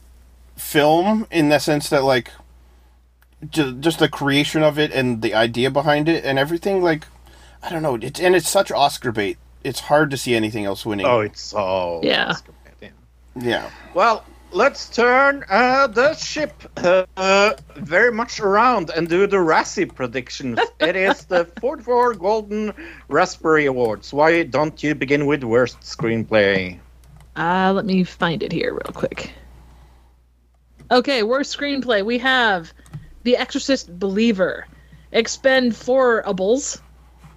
film in the sense that like ju- just the creation of it and the idea behind it and everything like I don't know it's and it's such Oscar bait. It's hard to see anything else winning. Oh, it's so. Yeah. yeah. Yeah. Well, let's turn uh, the ship uh, uh, very much around and do the Razzie predictions. it is the (laughs) 44 Golden Raspberry Awards. Why don't you begin with worst screenplay? Uh, let me find it here real quick. Okay, worst screenplay. We have The Exorcist Believer, Expend Fourables,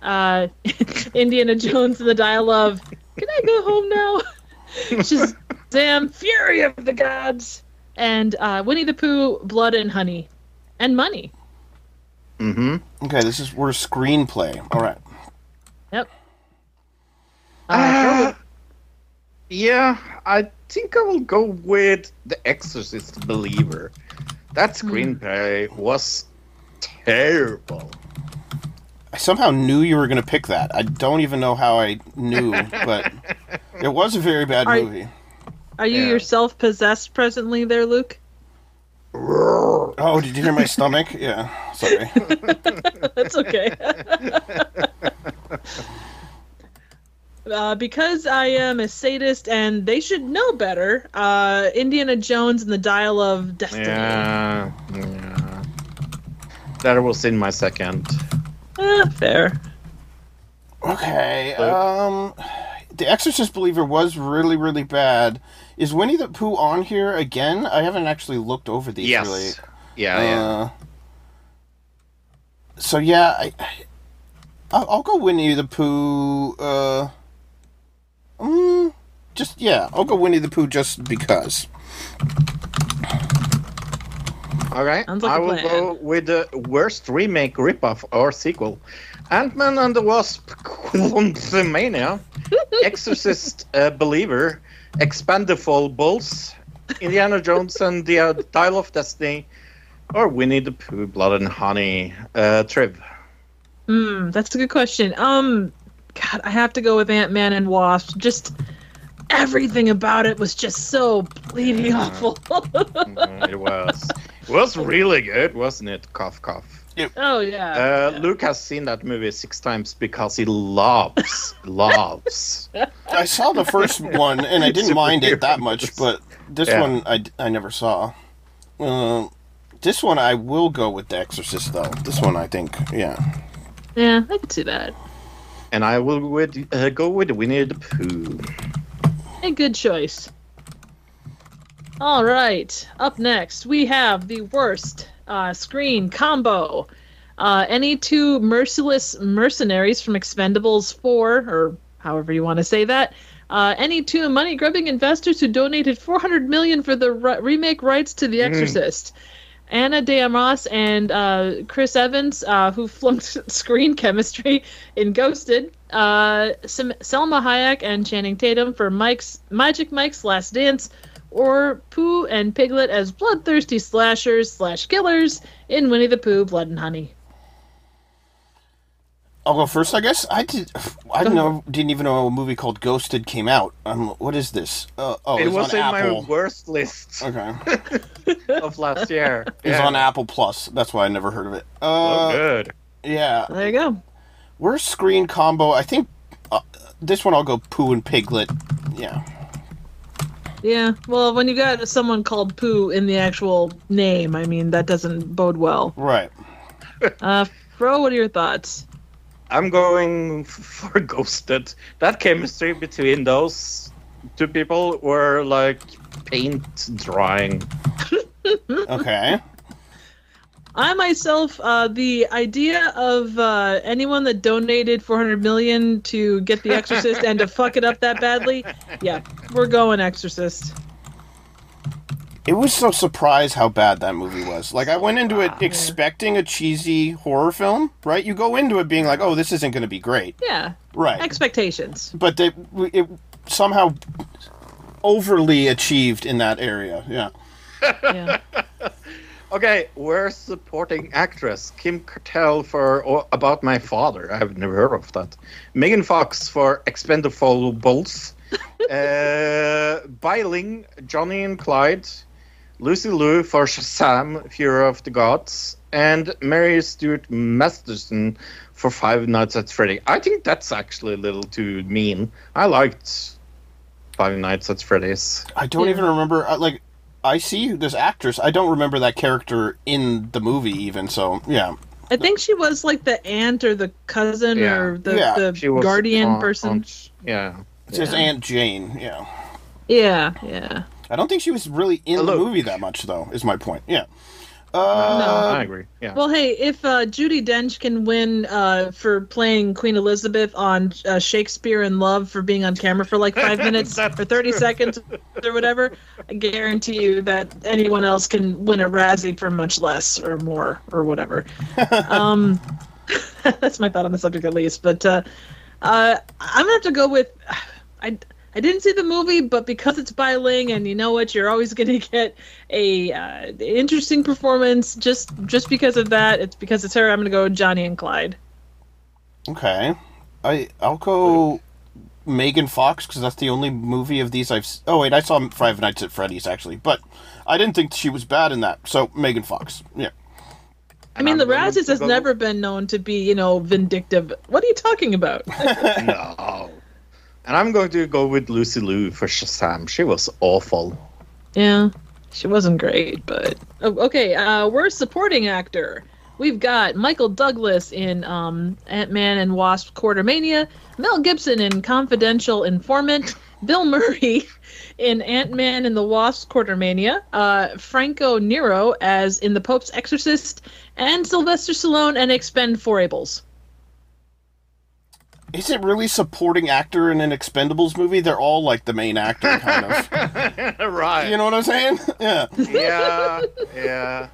uh, (laughs) Indiana Jones and the Dial of Can I go home now? (laughs) (laughs) Shazam, Fury of the Gods, and uh, Winnie the Pooh, Blood and Honey, and Money. Mm-hmm. Okay, this is we're screenplay. All right. Yep. Uh, Uh, yeah, I think I will go with The Exorcist Believer. That screenplay was terrible. I somehow knew you were going to pick that. I don't even know how I knew, (laughs) but it was a very bad Are- movie. are you yeah. yourself possessed presently there, Luke? Oh, did you hear my stomach? (laughs) Yeah, sorry. (laughs) That's okay. (laughs) Uh, because I am a sadist and they should know better, uh, Indiana Jones and the Dial of Destiny. Yeah, yeah. That was in my second. Eh, fair. Okay. Um, The Exorcist Believer was really, really bad. Is Winnie the Pooh on here again? I haven't actually looked over these Yes. really. Yeah, yeah. Uh, so yeah, I, I'll, I'll go Winnie the Pooh. Uh, mm, just yeah, I'll go Winnie the Pooh just because. All right, Sounds like I a will plan. go with the worst remake, ripoff, or sequel. Ant-Man and the Wasp, Quantumania, (laughs) Exorcist uh, Believer, Bulls, Indiana Jones and the uh, Dial of Destiny, or Winnie the Pooh, Blood and Honey. Uh, Triv. Hmm, that's a good question. Um, God, I have to go with Ant Man and Wasp. Just everything about it was just so bleeding awful. Mm, it was. It was really good, wasn't it? Cough, cough. Oh yeah. Uh, Luke has seen that movie six times because he loves, (laughs) loves. I saw the first one and I (laughs) didn't mind it that much, but this Yeah. one I, I never saw. Uh, this one I will go with The Exorcist though. This one I think, yeah. yeah, I could see that. And I will with, uh, go with Winnie the Pooh. A good choice. All right. Up next, we have the worst uh, screen combo. Uh, any two merciless mercenaries from Expendables 4, or however you want to say that. Uh, any two money-grubbing investors who donated 400 million for the re- remake rights to The Exorcist. Ana de Armas and uh, Chris Evans, uh, who flunked (laughs) screen chemistry in Ghosted. Uh, Salma Hayek and Channing Tatum for Mike's Magic Mike's Last Dance, or Pooh and Piglet as bloodthirsty slashers slash killers in Winnie the Pooh: Blood and Honey. I'll go first, I guess. I did. I didn't know. Didn't even know a movie called Ghosted came out. Um, what is this? Uh, oh, it was on in Apple. my worst list Okay, (laughs) of last year. it's Yeah. on Apple Plus. That's why I never heard of it. Oh, Uh, good. yeah. There you go. Worst screen combo. I think uh, this one I'll go Pooh and Piglet. Yeah. Yeah. Well, when you got someone called Pooh in the actual name, I mean that doesn't bode well. Right. (laughs) Uh, Fro, what are your thoughts? I'm going for (laughs) Ghosted. That chemistry between those two people were like paint drying. (laughs) Okay. I myself, uh, the idea of uh, anyone that donated 400 million to get The Exorcist and to fuck it up that badly, yeah, we're going Exorcist. It was so surprised how bad that movie was. Like I went into it expecting a cheesy horror film, right? You go into it being like, "Oh, this isn't going to be great," Yeah, right? expectations. but they it somehow overly achieved in that area. Yeah. Yeah. Okay, worst supporting actress Kim Cattrall for o- About My Father. I've never heard of that. Megan Fox for Expendable Bulls. (laughs) uh, Bai Ling, Johnny and Clyde. Lucy Liu for Shazam, Fury of the Gods. And Mary Stuart Masterson for Five Nights at Freddy. I think that's actually a little too mean. I liked Five Nights at Freddy's. I don't Yeah. even remember. uh, Like, I see this actress. I don't remember that character in the movie, even. So, yeah. I think she was like the aunt or the cousin Yeah. or the, Yeah, the She was guardian on- person. on- yeah. It says Yeah. Aunt Jane. Yeah. Yeah, yeah. I don't think she was really in Hello. the movie that much, though. Is my point. Yeah. Uh, I agree. Yeah. Well, hey, if uh, Judi Dench can win uh, for playing Queen Elizabeth on uh, Shakespeare in Love for being on camera for like five (laughs) minutes or 30 true. seconds or whatever, I guarantee you that anyone else can win a Razzie for much less or more or whatever. (laughs) um, (laughs) that's my thought on the subject, at least. But uh, uh, I'm going to have to go with. I, I didn't see the movie, but because it's Bai Ling, and you know what, you're always (laughs) going to get a uh, interesting performance. Just just because of that, it's because it's her. I'm going to go with Johnny and Clyde. Okay, I I'll go Megan Fox because that's the only movie of these I've. Oh wait, I saw Five Nights at Freddy's actually, but I didn't think she was bad in that. So Megan Fox, yeah. I mean, the I'm going Razzies has never been known to be, you know, vindictive. What are you talking about? (laughs) No. (laughs) And I'm going to go with Lucy Liu for Shazam. She was awful. yeah, she wasn't great, but oh, okay. Uh, worst supporting actor. We've got Michael Douglas in um, Ant Man and Wasp: Quartermania, Mel Gibson in Confidential Informant, Bill Murray (laughs) in Ant Man and the Wasp: Quartermania, uh, Franco Nero as in The Pope's Exorcist, and Sylvester Stallone and Expend Forables. Is it really supporting actor in an Expendables movie? They're all like the main actor, kind of. (laughs) right. you know what I'm saying? (laughs) Yeah. yeah, yeah.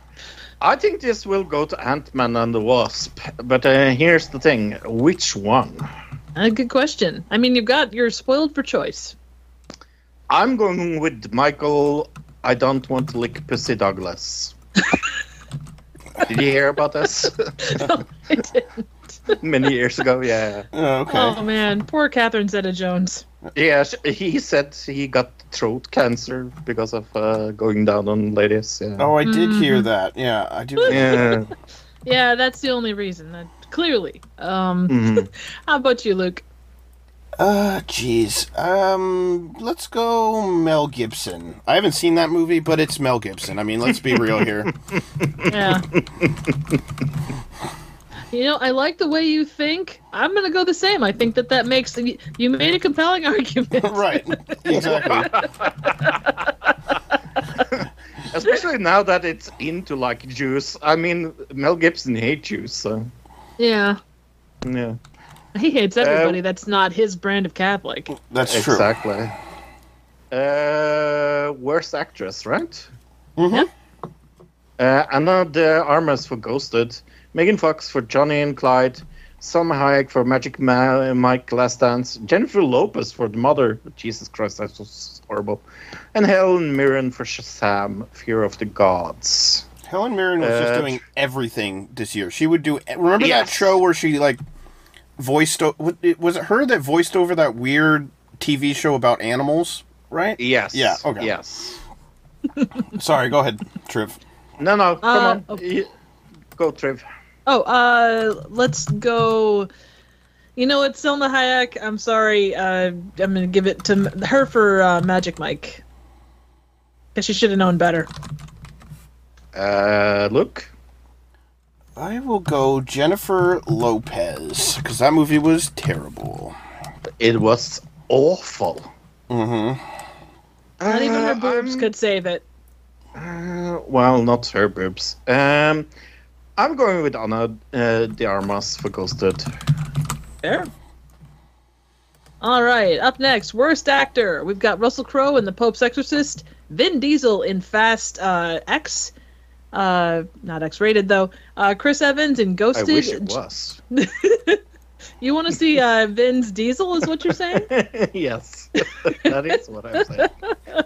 I think this will go to Ant Man and the Wasp. But uh, here's the thing which one? A good question. I mean, you've got you're spoiled for choice. I'm going with Michael. I don't want to lick Pussy Douglas. (laughs) Did you hear about this? no, I didn't. (laughs) Many years ago, yeah. Oh, okay. Oh man, poor Catherine Zeta-Jones. Yeah, sh- he said he got throat cancer because of uh, going down on ladies. Yeah. Oh, I did hear Mhm. that. Yeah, I do. Yeah. (laughs) Yeah, that's the only reason. That, clearly. Um, Mhm. (laughs) how about you, Luke? Uh, jeez. Um, let's go Mel Gibson. I haven't seen that movie, but it's Mel Gibson. I mean, let's be real here. Yeah. You know, I like the way you think. I'm gonna go the same. I think that that makes you made a compelling (laughs) argument. (laughs) right. Exactly. (laughs) Especially now that it's into like juice. I mean, Mel Gibson hates juice, so Yeah. yeah. He hates everybody. that's not his brand of Catholic. That's true. Exactly. Uh, worst actress, right? Mm Mhm. Uh, Ana de Armas for Ghosted, Megan Fox for Johnny and Clyde, Salma Hayek for Magic Ma- Mike Last Dance, Jennifer Lopez for The Mother. Jesus Christ, that was horrible. And Helen Mirren for Shazam, Fear of the Gods. Helen Mirren was just Uh, doing everything this year. She would do. Remember that show where she like voiced? o- Was it her that voiced over that weird TV show about animals? Right. Yes. Yeah, okay. Yes. Sorry. Go ahead, Triv. No, no, come Uh, on. okay. Go, Triv. Oh, uh, let's go. You know what, Salma Hayek? I'm sorry. Uh, I'm gonna give it to her for uh, Magic Mike. Cause she should have known better. Uh, Luke. I will go Jennifer Lopez because that movie was terrible. It was awful. Mm-hmm. Not even her Uh, boobs I'm- could save it. Uh, well, not her boobs. Um, I'm going with Ana uh, de Armas for Ghosted. Fair. All right. Up next, worst actor. We've got Russell Crowe in The Pope's Exorcist, Vin Diesel in Fast uh, X, uh, not X-rated though. Uh, Chris Evans in Ghosted. I Ghosted. wish it was. (laughs) You want to see uh, Vin's Diesel? Is what you're saying? (laughs) yes, (laughs) that is what I'm saying. (laughs)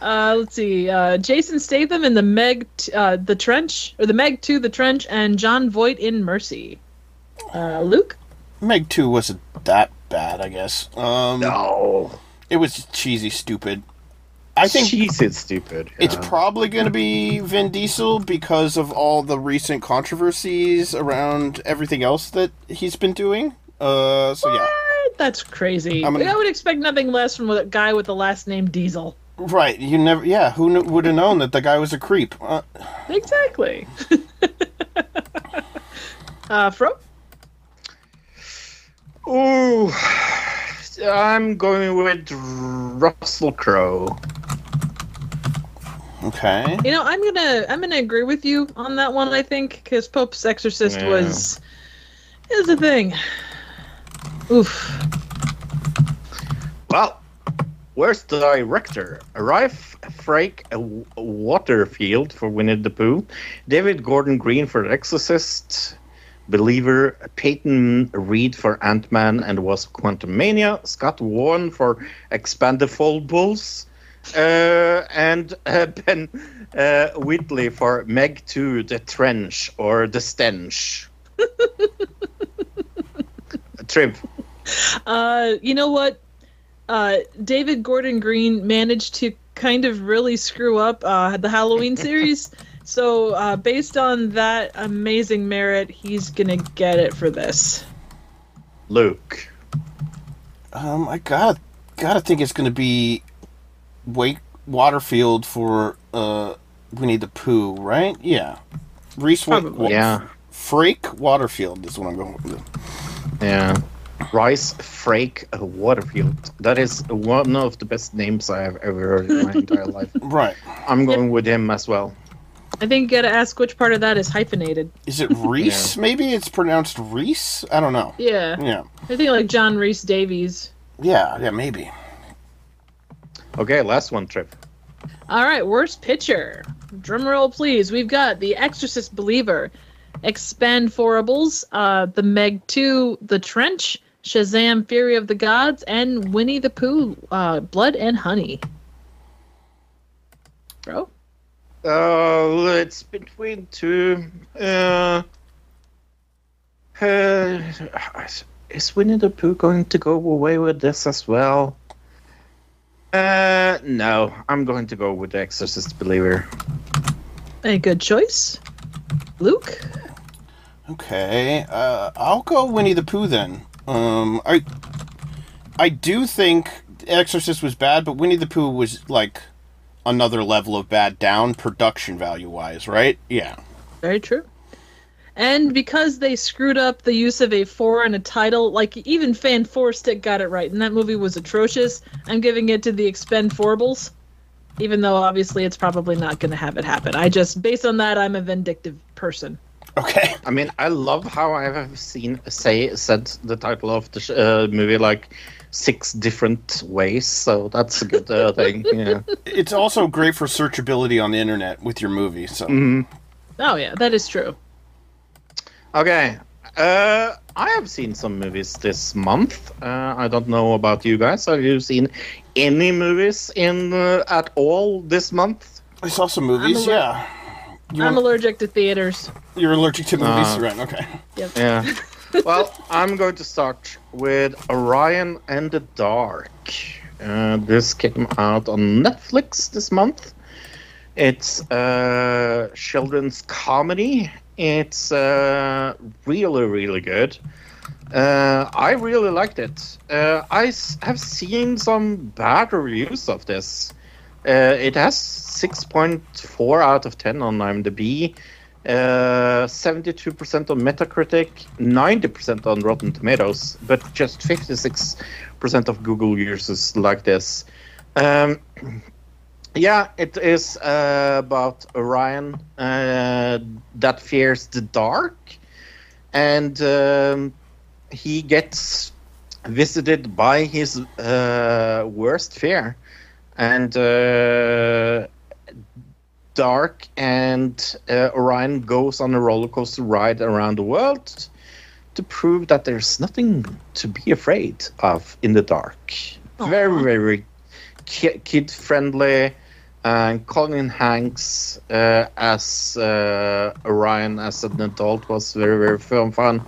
Uh, let's see. Uh, Jason Statham in the Meg, t- uh, the Trench, or the Meg Two, the Trench, and Jon Voight in Mercy. Uh, Luke. Meg Two wasn't that bad, I guess. Um, No, it was cheesy, stupid. I think she's it's stupid. It's probably going to be Vin Diesel because of all the recent controversies around everything else that he's been doing. Uh, so yeah, That's crazy. I'm gonna- I would expect nothing less from a guy with the last name Diesel. right. You never, yeah. Who kn- would have known that the guy was a creep? Uh, Exactly. (laughs) uh, Fro. Ooh, I'm going with Russell Crowe. Okay. You know, I'm gonna I'm gonna agree with you on that one. I think because Pope's Exorcist Yeah. was is a thing. Oof. Well, worst director? Ralph Frake Waterfield for Winnie the Pooh, David Gordon Green for Exorcist, Believer, Peyton Reed for Ant Man and Was Quantum Mania, Scott Warren for Expandables, and uh, (laughs) Ben uh, Wheatley for Meg 2, The Trench or The Stench. (laughs) Triv. Uh, you know what? Uh, David Gordon Green managed to kind of really screw up uh, the Halloween (laughs) series. So, uh, based on that amazing merit, he's gonna get it for this. Luke. Um, I gotta gotta think it's gonna be Wake Waterfield for uh Winnie the Pooh, right? Yeah. Reese Wa- Probably. Wa- Yeah. Frake Waterfield is what I'm going with. Yeah. Rice Frake Waterfield. That is one of the best names I have ever heard in my entire (laughs) life. Right. I'm going with him as well. I think you gotta ask which part of that is hyphenated. Is it Reese? Maybe it's pronounced Reese? I don't know. Yeah, Yeah. I think like John Rhys-Davies. Yeah, yeah, maybe. Okay, last one, Trip. All right, worst picture. Drum roll, please. We've got The Exorcist Believer, Expandables, uh, The Meg 2, The Trench, Shazam Fury of the Gods, and Winnie the Pooh, uh, Blood and Honey. Bro? Uh, it's between two. Uh, uh, is Winnie the Pooh going to go away with this as well? Uh, no. I'm going to go with the Exorcist Believer. A good choice. Luke? Okay. Uh I'll go Winnie the Pooh then. Um I I do think Exorcist was bad, but Winnie the Pooh was like another level of bad down production value wise, right? Yeah. Very true. And because they screwed up the use of a four in a title, like even Fan Four Stick got it right, and that movie was atrocious. I'm giving it to the Expend Forbles, even though obviously it's probably not going to have it happen. I just, based on that, I'm a vindictive person. Okay. I mean, I love how I have seen say said the title of the sh- uh, movie like six different ways. So that's a good uh, thing. (laughs) Yeah. It's also great for searchability on the internet with your movie, so Oh yeah, that is true. Okay. Uh, I have seen some movies this month. Uh, I don't know about you guys. Have you seen any movies in uh, at all this month? I saw some movies, I'm yeah. You I'm want- allergic to theaters. you're allergic to movies, Uh, right? Okay. Yeah. (laughs) well, I'm going to start with Orion and the Dark. Uh, this came out on Netflix this month. It's a children's comedy. It's uh, really, really good. Uh, I really liked it. Uh, I have seen some bad reviews of this. Uh, it has 6.4 out of 10 on IMDb, uh, 72% on Metacritic, 90% on Rotten Tomatoes, but just 56% of Google users like this. Um, yeah, it is uh, about Orion uh, that fears the dark, and um, he gets visited by his uh, worst fear, and uh, Dark and uh, Orion goes on a roller coaster ride around the world to prove that there's nothing to be afraid of in the dark. Very, very kid friendly. And Colin Hanks uh, as uh, Orion as an adult was very, very fun. fun.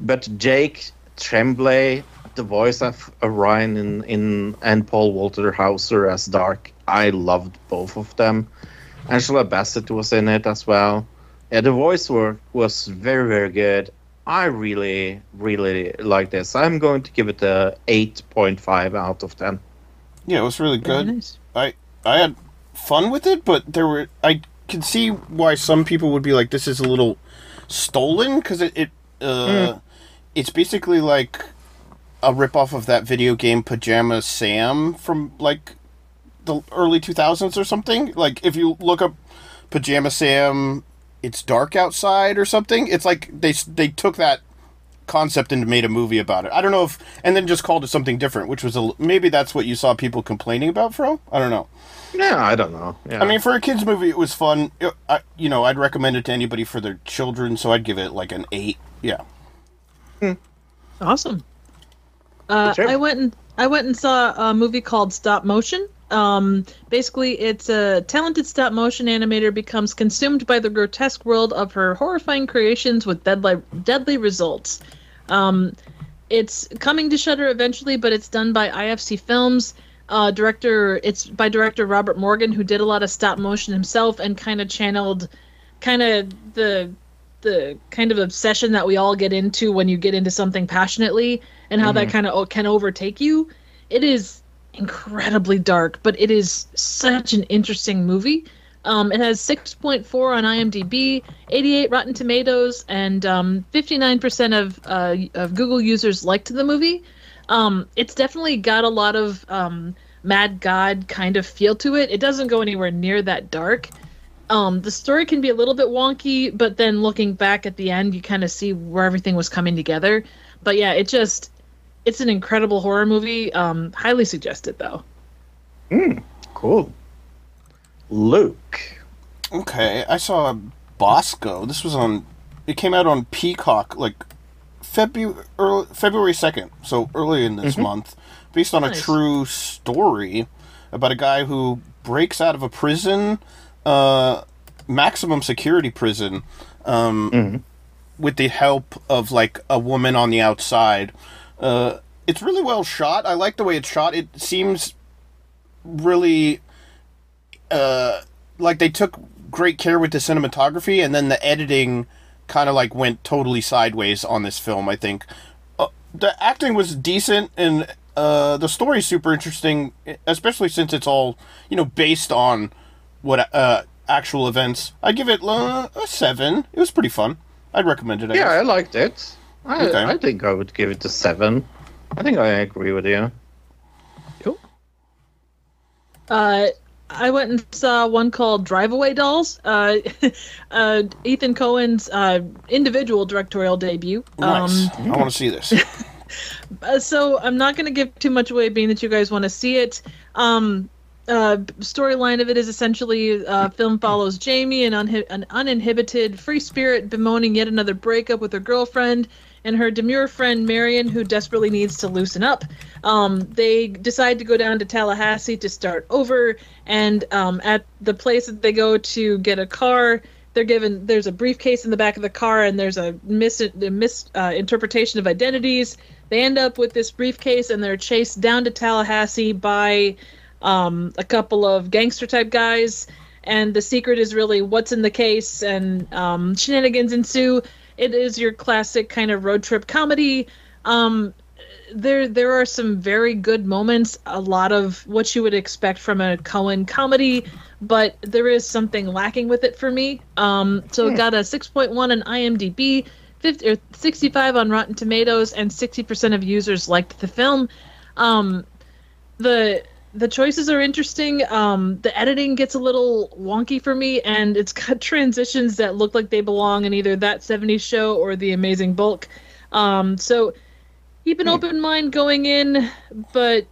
But Jake Tremblay, the voice of Orion in, in and Paul Walter Hauser as Dark, I loved both of them. Angela Bassett was in it as well. Yeah, the voice work was very, very good. I really, really like this. I'm going to give it a 8.5 out of 10. Yeah, it was really Very good. nice. I I had fun with it, but there were I can see why some people would be like, "This is a little stolen," because it, it uh, it's basically like a ripoff of that video game Pajama Sam from like the early 2000s or something. Like if you look up Pajama Sam, it's dark outside or something. It's like they they took that concept and made a movie about it. I don't know if and then just called it something different, which was a maybe that's what you saw people complaining about, Fro. I don't know. Yeah, I don't know. Yeah. I mean, for a kids movie, it was fun. It, I, you know, I'd recommend it to anybody for their children, so I'd give it like an eight. Yeah. Awesome. Uh, I went and I went and saw a movie called Stop Motion. Um, basically, it's a talented stop motion animator becomes consumed by the grotesque world of her horrifying creations with deadly deadly results. Um, it's coming to Shudder eventually, but it's done by IFC Films. Uh, director, it's by director Robert Morgan, who did a lot of stop motion himself and kind of channeled, kind of the the kind of obsession that we all get into when you get into something passionately and how that kind of can overtake you. It is incredibly dark, but it is such an interesting movie. Um, it has 6.4 on IMDb, 88 Rotten Tomatoes, and um, 59% of, uh, of Google users liked the movie. Um, it's definitely got a lot of um, Mad God kind of feel to it. It doesn't go anywhere near that dark. Um, the story can be a little bit wonky, but then looking back at the end, you kind of see where everything was coming together. But yeah, it just it's an incredible horror movie. Um, highly suggested though. cool. Luke. Okay, I saw Bosco. This was on. It came out on Peacock like February February second, so early in this month, based on a true story about a guy who breaks out of a prison, uh, maximum security prison, um, with the help of like a woman on the outside. Uh, it's really well shot. I like the way it's shot. It seems really uh, like they took great care with the cinematography, and then the editing kind of like went totally sideways on this film. I think uh, the acting was decent, and uh, the story's super interesting, especially since it's all you know based on what uh, actual events. I give it uh, a seven. It was pretty fun. I'd recommend it. I Yeah, guess. I liked it. I, Okay. I think I would give it a seven. I think I agree with you. Uh, I went and saw one called Drive Away Dolls. Uh, (laughs) uh, Ethan Coen's uh, individual directorial debut. Nice. Um, I want to see this. (laughs) Uh, so I'm not going to give too much away, being that you guys want to see it. Um, uh, storyline of it is essentially uh, film follows Jamie, an, an uninhibited free spirit, bemoaning yet another breakup with her girlfriend, and her demure friend Marion, who desperately needs to loosen up. Um, they decide to go down to Tallahassee to start over, and um, at the place that they go to get a car, they're given there's a briefcase in the back of the car, and there's a mis a mis uh, of identities. They end up with this briefcase, and they're chased down to Tallahassee by um, a couple of gangster type guys. And the secret is really what's in the case, and um, shenanigans ensue. It is your classic kind of road trip comedy. Um, there there are some very good moments a lot of what you would expect from a Coen comedy but there is something lacking with it for me um so it got a 6.1 on imdb 50, or 65 on rotten tomatoes and 60% of users liked the film um the the choices are interesting um the editing gets a little wonky for me and it's got (laughs) transitions that look like they belong in either that 70s show or the amazing bulk um so keep an open mind going in, but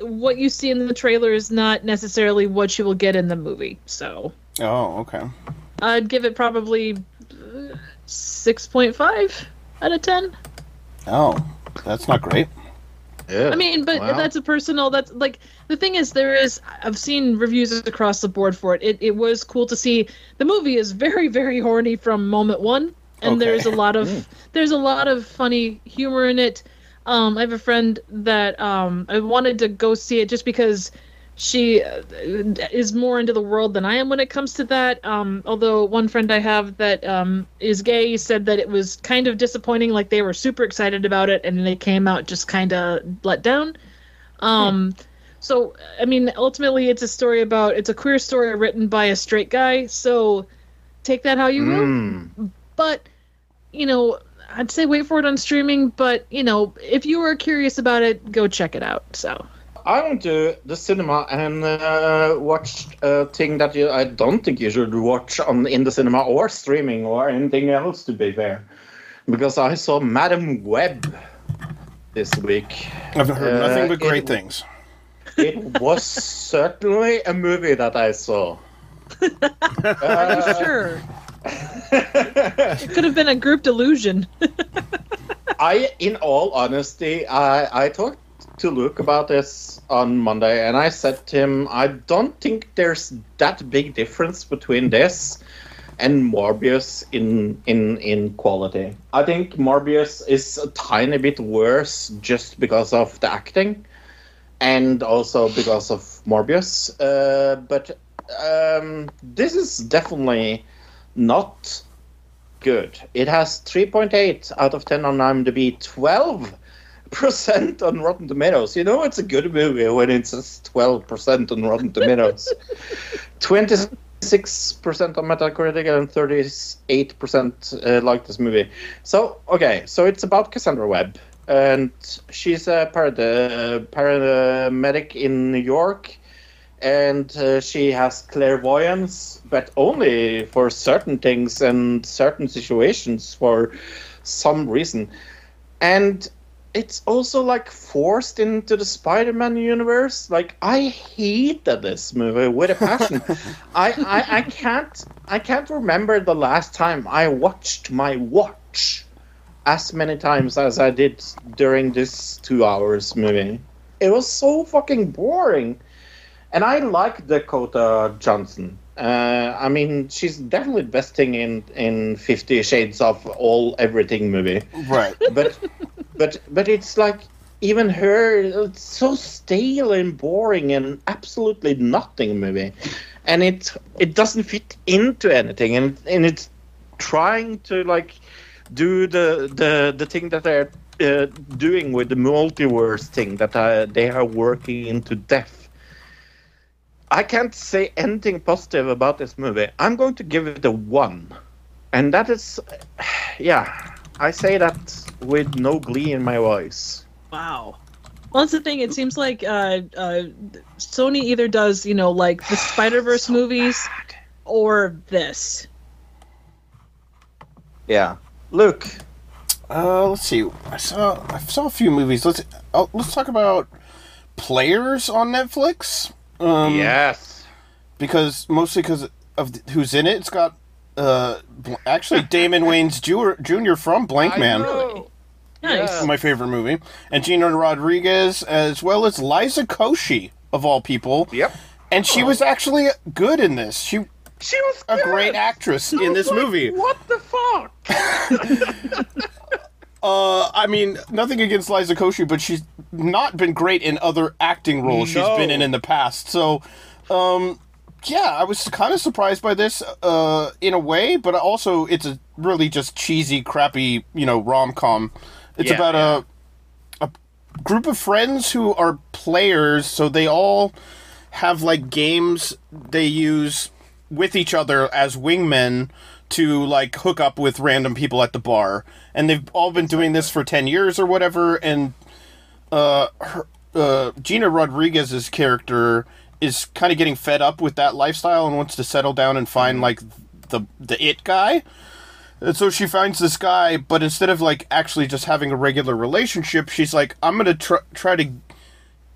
what you see in the trailer is not necessarily what you will get in the movie. So oh, okay. I'd give it probably uh, six point five out of ten. Oh, that's not great. Yeah. I mean, but Wow. that's a personal. That's like the thing is, there is. I've seen reviews across the board for it. It it was cool to see. The movie is very very horny from moment one, and Okay. there's a lot of there's a lot of funny humor in it. Um, I have a friend that um I wanted to go see it just because she uh, is more into the world than I am when it comes to that. Um, although one friend I have that um, is gay said that it was kind of disappointing. Like they were super excited about it, and then they came out just kind of let down. Um, so I mean, ultimately, it's a story about it's a queer story written by a straight guy. So take that how you will. Mm. But you know, I'd say wait for it on streaming. But you know, if you are curious about it, go check it out. So I went to the cinema and uh, watched a thing that you, I don't think you should watch on in the cinema or streaming or anything else. To be fair, because I saw Madame Web this week. I've heard Uh, nothing but great it- things. It was (laughs) certainly a movie that I saw. (laughs) Are you sure? (laughs) It could have been a group delusion. I, in all honesty, I, I talked to Luke about this on Monday, and I said to him, I don't think there's that big difference between this and Morbius in in in quality. I think Morbius is a tiny bit worse just because of the acting, and also because of Morbius. Uh, but um, this is definitely not good. It has 3.8 out of 10 on IMDb, 12 percent on Rotten Tomatoes. You know it's a good movie when it says 12 percent on Rotten Tomatoes. (laughs) 26 percent on Metacritic and 38 percent uh, like this movie. So okay, so it's about Cassandra Webb, and she's a parad- paramedic in New York and uh, she has clairvoyance, but only for certain things and certain situations for some reason. And it's also like forced into the Spider-Man universe. Like I hated this movie with a passion. (laughs) I, I I can't I can't remember the last time I watched my watch as many times as I did during this two hours movie. It was so fucking boring. And I like Dakota Johnson. Uh, I mean, she's definitely the best thing in in Fifty Shades of all everything movie. Right. (laughs) But but but it's like even her, it's so stale and boring and absolutely nothing movie, and it it doesn't fit into anything, and and it's trying to like do the the the thing that they're uh, doing with the multiverse thing that uh, they are working into death. I can't say anything positive about this movie. I'm going to give it a one, and that is, (sighs) yeah, I say that with no glee in my voice. Wow. Well, that's the thing. It seems like uh, uh, Sony either does, you know, like the (sighs) Spider Verse movies or this. Yeah, Luke. Uh, let's see. I saw I saw a few movies. Let's oh, let's talk about players on Netflix. Um, yes. because mostly because of th- who's in it. It's got uh actually (laughs) Damon Wayans Jr. Jr. from Blankman, Nice. Yeah. my favorite movie, and Gina Rodriguez as well as Liza Koshy of all people. Yep. And she was actually good in this. She She was a good. great actress I in was this like, movie. What the fuck? (laughs) (laughs) Uh, I mean, nothing against Liza Koshy, but she's not been great in other acting roles she's been in in the past. So, um, yeah, I was kind of surprised by this, uh, in a way, but also it's a really just cheesy, crappy, you know, rom com. It's Yeah, about yeah. a a group of friends who are players, so they all have like games they use with each other as wingmen to like hook up with random people at the bar and they've all been doing this for 10 years or whatever and uh, her, uh Gina Rodriguez's character is kind of getting fed up with that lifestyle and wants to settle down and find like the the it guy and so she finds this guy but instead of like actually just having a regular relationship she's like I'm going to tr- try to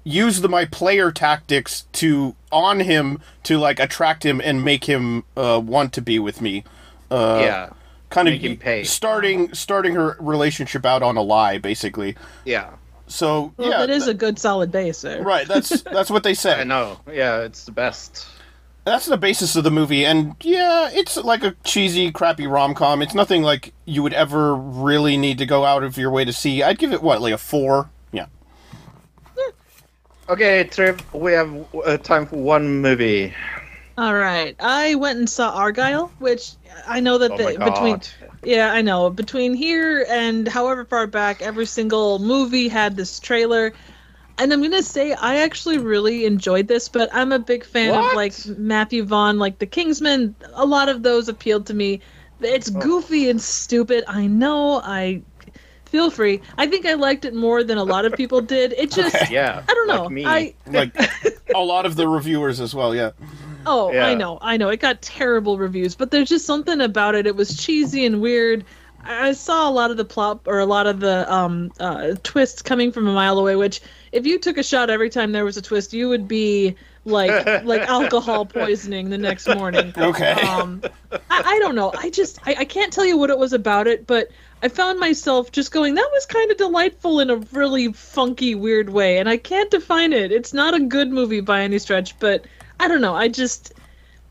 use the my player tactics to on him to like attract him and make him uh, want to be with me. Uh, yeah. Kind of make him pay. starting starting her relationship out on a lie, basically. Yeah. So Well, yeah, that is th- a good solid base there. right. That's (laughs) that's what they said. I know. Yeah, it's the best. That's the basis of the movie, and yeah, it's like a cheesy, crappy rom com. It's nothing like you would ever really need to go out of your way to see. I'd give it what, like a four? Yeah. Okay, Triv, we have uh, time for one movie. All right. I went and saw Argylle, which I know that Oh the, between yeah, I know between here and however far back, every single movie had this trailer. And I'm gonna say I actually really enjoyed this, but I'm a big fan What? of like Matthew Vaughn, like The Kingsman. A lot of those appealed to me. It's Oh. goofy and stupid. I know. I feel free. I think I liked it more than a lot of people did. It (laughs) just, Okay. Yeah. I don't know. Like me. I Like (laughs) a lot of the reviewers as well. Yeah. Oh, Yeah. I know, I know. It got terrible reviews, but there's just something about it. It was cheesy and weird. I I saw a lot of the plot or a lot of the um, uh, twists coming from a mile away. Which, if you took a shot every time there was a twist, you would be like like (laughs) alcohol poisoning the next morning. Okay. um I, I don't know i just I, I can't tell you what it was about it but i found myself just going that was kind of delightful in a really funky weird way and i can't define it it's not a good movie by any stretch but i don't know. I just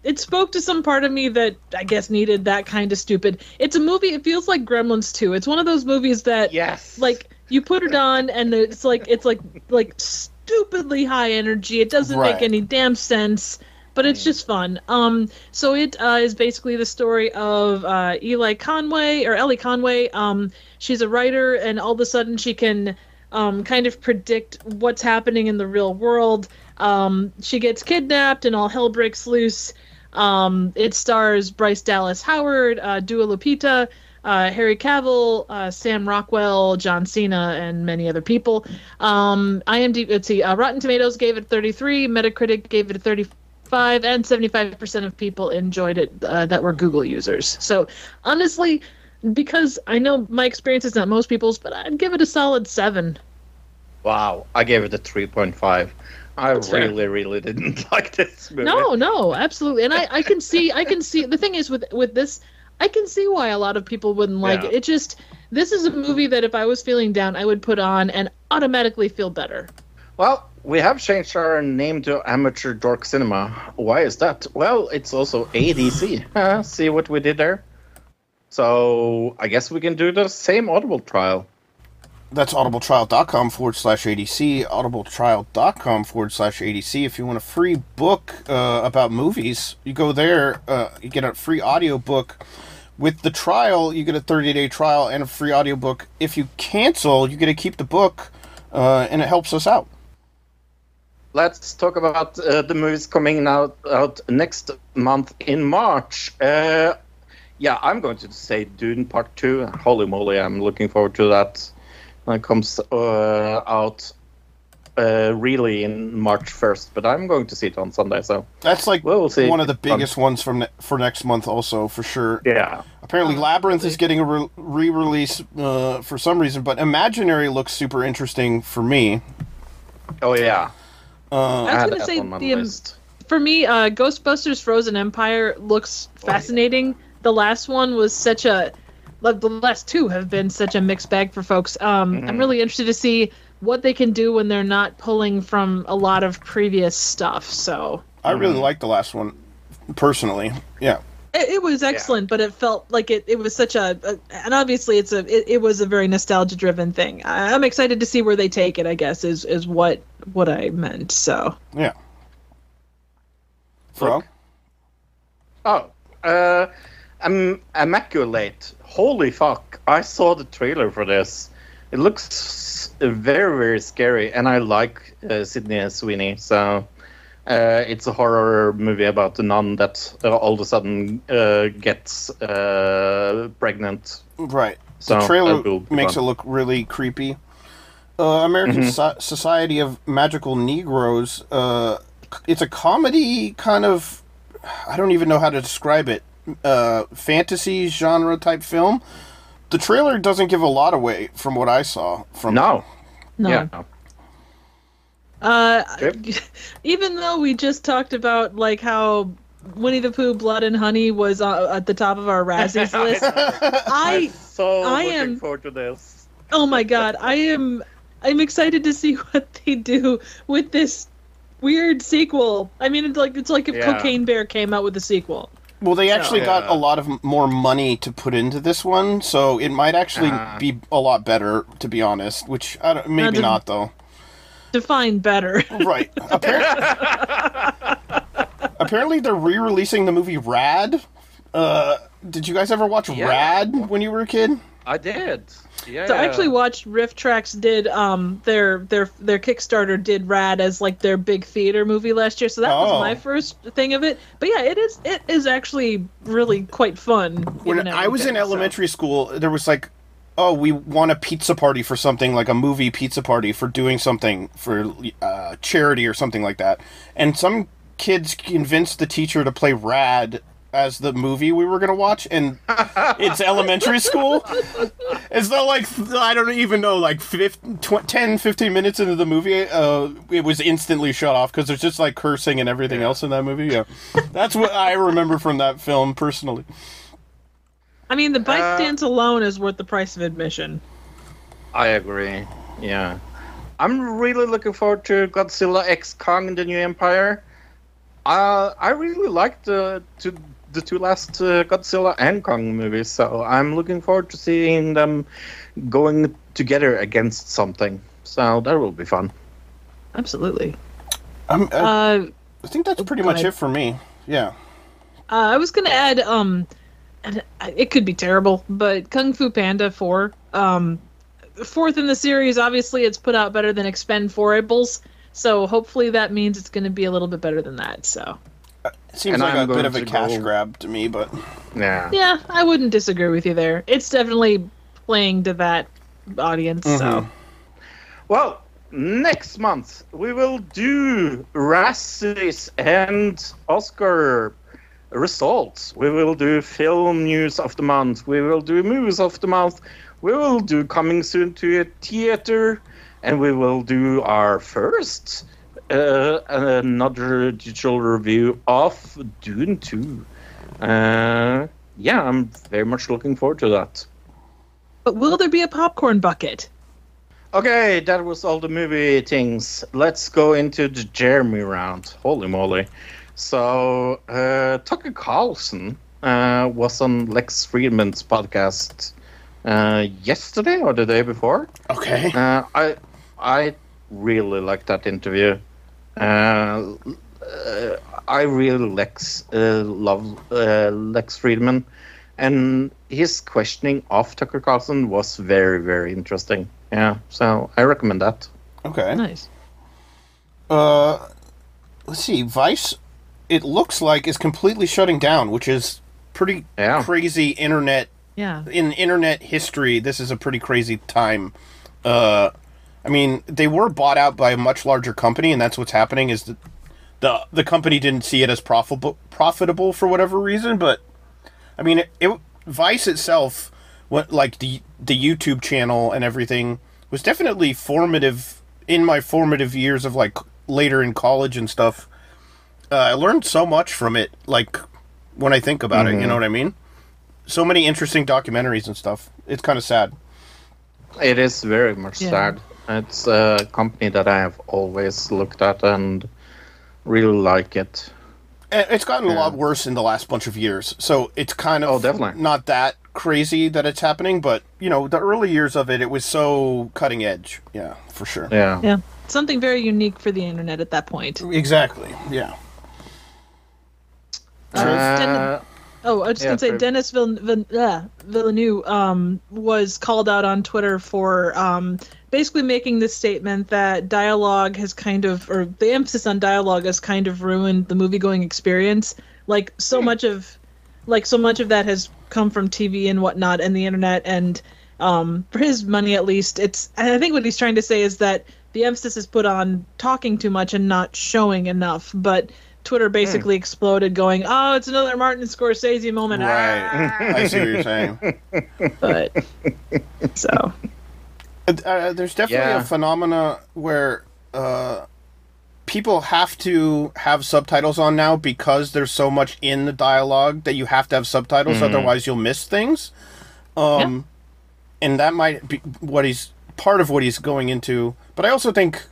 it spoke to some part of me that i guess needed that kind of stupid. It's a movie it feels like gremlins 2 it's one of those movies that yes. like you put it on and it's like it's like like stupidly high energy. It doesn't Right. make any damn sense but it's just fun. Um so it uh, is basically the story of uh, eli conway or ellie conway. Um she's a writer and all of a sudden she can um, kind of predict what's happening in the real world um, she gets kidnapped and all hell breaks loose um, it stars Bryce Dallas Howard, uh, Dua Lupita, uh, Harry Cavill, uh, Sam Rockwell, John Cena, and many other people. Um, IMDb, let's see, uh, Rotten Tomatoes gave it 33, Metacritic gave it a 35, and 75% of people enjoyed it uh, that were Google users. So honestly, because I know my experience is not most people's, but I'd give it a solid seven. wow. I gave it a 3.5. I That's fair. really, really didn't (laughs) like this movie. No, no, absolutely. And I, I can see, I can see. The thing is with with this, I can see why a lot of people wouldn't like Yeah. it. It just, this is a movie that if I was feeling down, I would put on and automatically feel better. Well, we have changed our name to Amateur Dork Cinema. Why is that? Well, it's also ADC. (laughs) See what we did there? So I guess we can do the same Audible trial. That's audibletrial.com forward slash ADC, audibletrial.com forward slash ADC. If you want a free book uh, about movies, you go there, uh, you get a free audiobook. With the trial, you get a 30 day trial and a free audiobook. If you cancel, you get to keep the book, uh, and it helps us out. Let's talk about uh, the movies coming out, out next month in March. Uh, yeah, I'm going to say Dune Part 2. Holy moly, I'm looking forward to that. When it comes uh, out uh, really in March 1st, but I'm going to see it on Sunday, so That's like We'll see. one of the It's fun. biggest ones from ne- for next month, also for sure. yeah. Apparently, Labyrinth is getting a re- re-release uh, for some reason, but Imaginary looks super interesting for me. Oh, yeah. Uh, I was gonna say the um, list. for me, uh, Ghostbusters: Frozen Empire looks fascinating. The last one was such a, like the last two have been such a mixed bag for folks. Um, I'm really interested to see what they can do when they're not pulling from a lot of previous stuff. So I really like the last one, personally. Yeah. it, it was excellent, but it felt like it, it was such a, a and obviously it's a it, it was a very nostalgia driven thing. I, I'm excited to see where they take it. I guess is is what what I meant. So Yeah. Frog? Oh, uh, um, Immaculate. Holy fuck! I saw the trailer for this. It looks very, very scary, and I like uh, Sydney and Sweeney. So uh, it's a horror movie about a nun that uh, all of a sudden uh, gets uh, pregnant. Right. So the trailer that will be makes fun. it look really creepy. Uh, American Mm-hmm. So- Society of Magical Negroes. Uh, it's a comedy kind of. I don't even know how to describe it. Uh, fantasy genre type film. The trailer doesn't give a lot away from what I saw. From No. no. Yeah. Uh, (laughs) even though we just talked about like how Winnie the Pooh, Blood and Honey was uh, at the top of our Razzies (laughs) list, I so I looking am- forward to this. oh my god, I am I'm excited to see (laughs) what they do with this weird sequel. I mean, it's like it's like if Yeah. Cocaine Bear came out with a sequel. Well, they actually got Yeah. a lot of more money to put into this one, so it might actually Uh-huh. be a lot better, to be honest. Which I don't, maybe did- not though. Define better. Right. (laughs) Apparently, apparently they're re-releasing the movie Rad. Uh, did you guys ever watch Yeah. Rad when you were a kid? I did. Yeah. So I actually watched RiffTrax did um their their their Kickstarter did Rad as like their big theater movie last year. So that Oh. was my first thing of it. But yeah, it is it is actually really quite fun. When I was in everything, so. elementary school, there was like oh, we want a pizza party for something like a movie pizza party for doing something for uh, charity or something like that, and some kids convinced the teacher to play Rad as the movie we were gonna watch, and (laughs) it's elementary school. It's not like I don't even know, like 15, tw- 10, 15 minutes into the movie, uh, it was instantly shut off because there's just like cursing and everything else in that movie. Yeah, that's what I remember from that film personally. I mean, the bike Uh, dance alone is worth the price of admission. I agree. Yeah. I'm really looking forward to Godzilla X Kong: and The New Empire. Uh, I really liked the two, the two last uh, Godzilla and Kong movies, so I'm looking forward to seeing them going together against something. So that will be fun. Absolutely. I'm, I, Uh, I think that's pretty much ahead. it for me. Yeah. Uh, I was gonna add, um, and it could be terrible, but Kung Fu Panda Four, um, fourth in the series. Obviously, it's put out better than Expend4bles, so hopefully that means it's gonna be a little bit better than that. So, It seems And like I'm a bit of a cash go- grab to me, but Yeah. yeah, I wouldn't disagree with you there. It's definitely playing to that audience. So, Mhm. Well, next month we will do Razzies and Oscar results. We will do film news of the month. We will do movies of the month. We will do coming soon to a theater, and we will do our first uh, another digital review of Dune Two. Uh, yeah, I'm very much looking forward to that. but will there be a popcorn bucket? Okay, that was all the movie things. Let's go into the Jeremy round. Holy moly. So, uh, Tucker Carlson uh, was on Lex Fridman's podcast uh, yesterday or the day before. okay. Uh, I I really liked that interview. Uh, uh, I really Lex uh, love uh, Lex Fridman, and his questioning of Tucker Carlson was very very interesting. Yeah, so I recommend that. Okay. Nice. Uh, let's see. Vice, it looks like is completely shutting down, which is pretty Yeah. crazy internet Yeah. in internet history. This is a pretty crazy time. Uh, I mean, they were bought out by a much larger company, and that's what's happening. Is that the the company didn't see it as profitable profitable for whatever reason, but I mean, it, it Vice itself, what like the the YouTube channel and everything was definitely formative in my formative years of like later in college and stuff. Uh, I learned so much from it. Like when I think about it, you know what I mean. So many interesting documentaries and stuff. It's kind of sad. It is very much Yeah. sad. It's a company that I have always looked at and really like it. And It's gotten a lot worse in the last bunch of years. So it's kind of Oh, definitely. not that crazy that it's happening, but you know, the early years of it, it was so cutting edge. Yeah, for sure. Yeah. Yeah. Something very unique for the internet at that point. Exactly. Yeah. Uh, oh, I was just yeah, gonna say sure. Denis Vill- Vill- uh, Villeneuve um, was called out on Twitter for um, basically making this statement that dialogue has kind of, or the emphasis on dialogue has kind of ruined the movie going experience. Like so much of, like so much of that has come from TV and whatnot and the internet, and um, for his money at least, it's. And I think what he's trying to say is that the emphasis is put on talking too much and not showing enough, but. Twitter basically exploded, going, "Oh, it's another Martin Scorsese moment." Right. I see what you're saying. (laughs) but so Uh, there's definitely Yeah. a phenomena where uh, people have to have subtitles on now because there's so much in the dialogue that you have to have subtitles, otherwise you'll miss things. Um, and that might be what he's part of what he's going into. But I also think,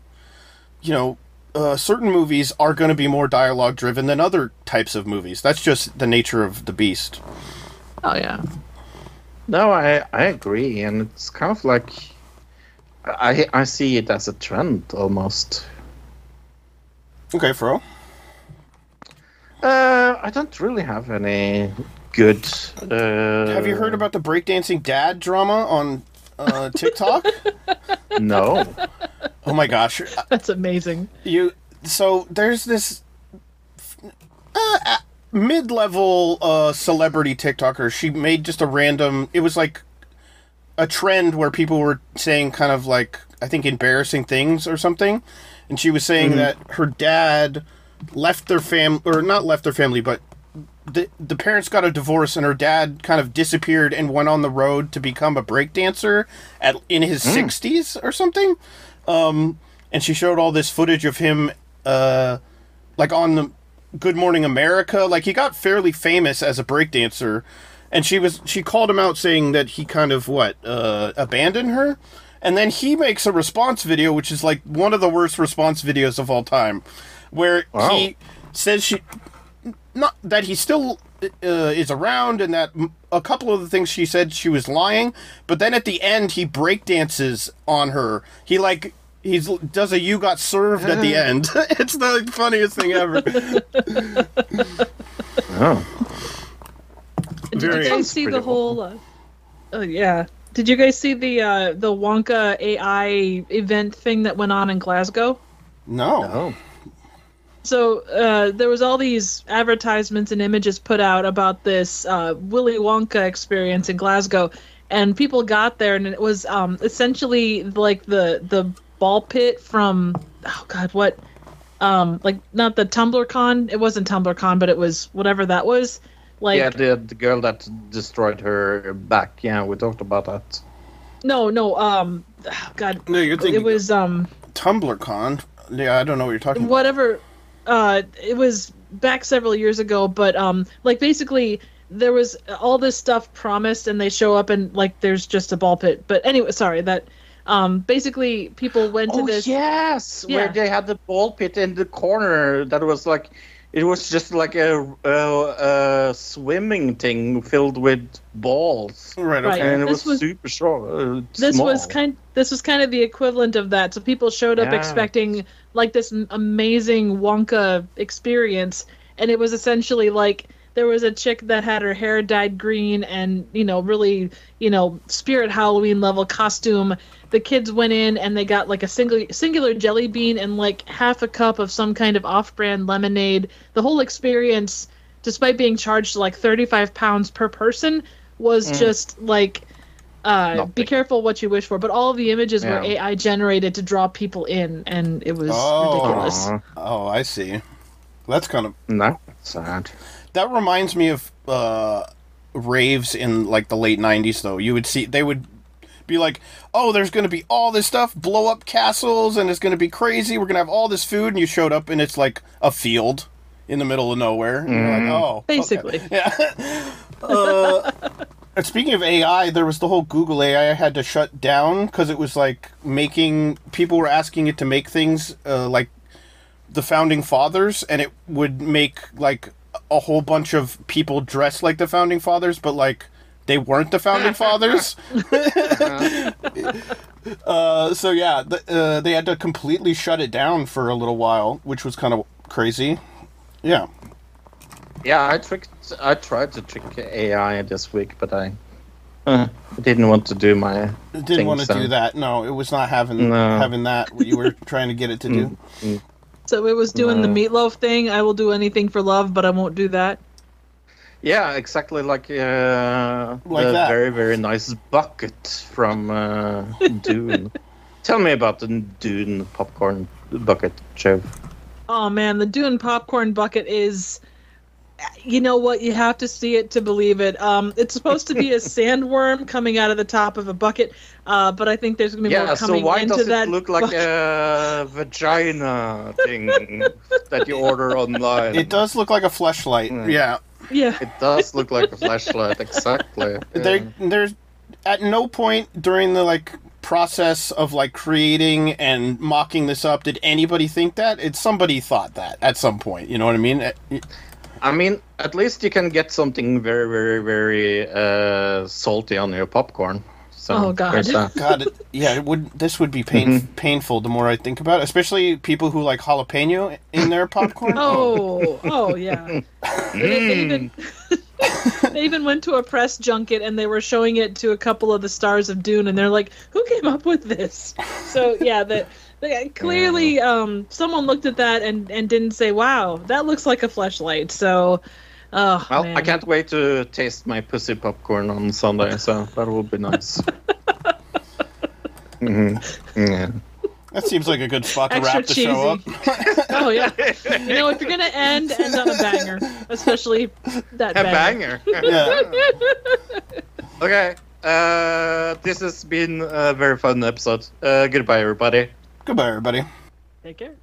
you know, uh, certain movies are going to be more dialogue driven than other types of movies. That's just the nature of the beast. oh yeah, No, I I agree, and it's kind of like I I see it as a trend almost. Okay, Fro. Uh, I don't really have any good. Uh, Have you heard about the breakdancing dad drama on uh, TikTok? No. oh my gosh, that's amazing. you! So there's this uh, mid-level uh, celebrity TikToker. She made just a random. It was like a trend where people were saying kind of like I think embarrassing things or something, and she was saying that her dad left their fam or not left their family, but the the parents got a divorce and her dad kind of disappeared and went on the road to become a breakdancer at in his sixties or something. Um, and she showed all this footage of him, uh, like on the Good Morning America. Like he got fairly famous as a breakdancer, and she was she called him out saying that he kind of what uh, abandoned her. And then he makes a response video, which is like one of the worst response videos of all time, where Wow. he says she not that he still uh, is around and that a couple of the things she said she was lying but then at the end he break dances on her he like he's does a you got served at the (laughs) end (laughs) it's the funniest thing ever (laughs) Oh. Did Very- you guys see the whole? Uh, oh yeah. Did you guys see the uh, the Wonka AI event thing that went on in Glasgow? no Oh. So uh, there was all these advertisements and images put out about this uh, Willy Wonka experience in Glasgow, and people got there, and it was um, essentially like the the ball pit from oh god what um like not the TumblrCon it wasn't TumblrCon but it was whatever that was like yeah, the, the girl that destroyed her back. Yeah, we talked about that. no no um oh, god no you're thinking it was um TumblrCon yeah I don't know what you're talking about whatever uh it was back several years ago but um like basically there was all this stuff promised and they show up and like there's just a ball pit but anyway sorry that um basically people went to Oh this yes, Yeah. where they had the ball pit in the corner. That was like, it was just like a, a, a swimming thing filled with balls, right Right. okay and it This was, was- super short. Uh, this small. was kind this was kind of the equivalent of that so people showed up Yeah. expecting like this amazing wonka experience. And it was essentially like there was a chick that had her hair dyed green and you know really you know spirit halloween level costume. The kids went in and they got like a single singular jelly bean and like half a cup of some kind of off-brand lemonade. The whole experience despite being charged like 35 pounds per person was mm. just like uh, be careful what you wish for. But all of the images were AI generated to draw people in, and it was Oh. ridiculous. Oh I see that's kind of no, sad. That reminds me of uh, raves in like the late '90s. Though you would see they would be like, "Oh, there's going to be all this stuff, blow up castles, and it's going to be crazy. We're going to have all this food." And you showed up, and it's like a field in the middle of nowhere. And You're like, "Oh, okay." Basically. yeah." (laughs) uh, and speaking of AI, there was the whole Google AI had to shut down because it was like making people were asking it to make things uh, like the founding fathers and it would make like a whole bunch of people dressed like the founding fathers but like they weren't the founding (laughs) fathers. (laughs) Uh, so yeah uh, they had to completely shut it down for a little while which was kind of crazy. Yeah Yeah, I tricked. I tried to trick AI this week, but I, uh, didn't want to do my. didn't thing, want to so- do that no it was not having No. having that what you were (laughs) trying to get it to do So it was doing the Meat Loaf thing. I will do anything for love, but I won't do that. Yeah, exactly like uh, Like the that. very very nice bucket from uh, (laughs) Dune. Tell me about the Dune popcorn bucket, Joe. Oh man, the Dune popcorn bucket is. You know what? You have to see it to believe it. Um, it's supposed to be a (laughs) sandworm coming out of the top of a bucket, uh, but I think there's gonna be Yeah, more so coming why into does that. it look like bucket. a vagina thing that you order online? it does look like a fleshlight Mm. yeah Yeah. It does look like a flashlight, exactly. there there's at no point during the like process of like creating and mocking this up did anybody think that it's somebody thought that at some point you know what i mean Uh, I mean, at least you can get something very, very, very uh, salty on your popcorn. So Oh, God. (laughs) god it, yeah it would this would be pain, painful the more i think about it especially people who like jalapeno in their popcorn (laughs) Oh, oh yeah. (laughs) They, they Mm. even they even went to a press junket and they were showing it to a couple of the stars of Dune, and they're like, "Who came up with this?" So yeah, that they, clearly um, someone looked at that and and didn't say, "Wow, that looks like a flashlight. So, oh Well, man. I can't wait to taste my pussy popcorn on Sunday, so that will be nice. (laughs) Mhm. Yeah. That seems like a good spot to Extra wrap the show up. oh yeah. You know, if you're gonna end, end on a banger, especially that A banger. banger. (laughs) yeah. okay. Uh, this has been a very fun episode. Uh, goodbye, everybody. Goodbye, everybody. Take care.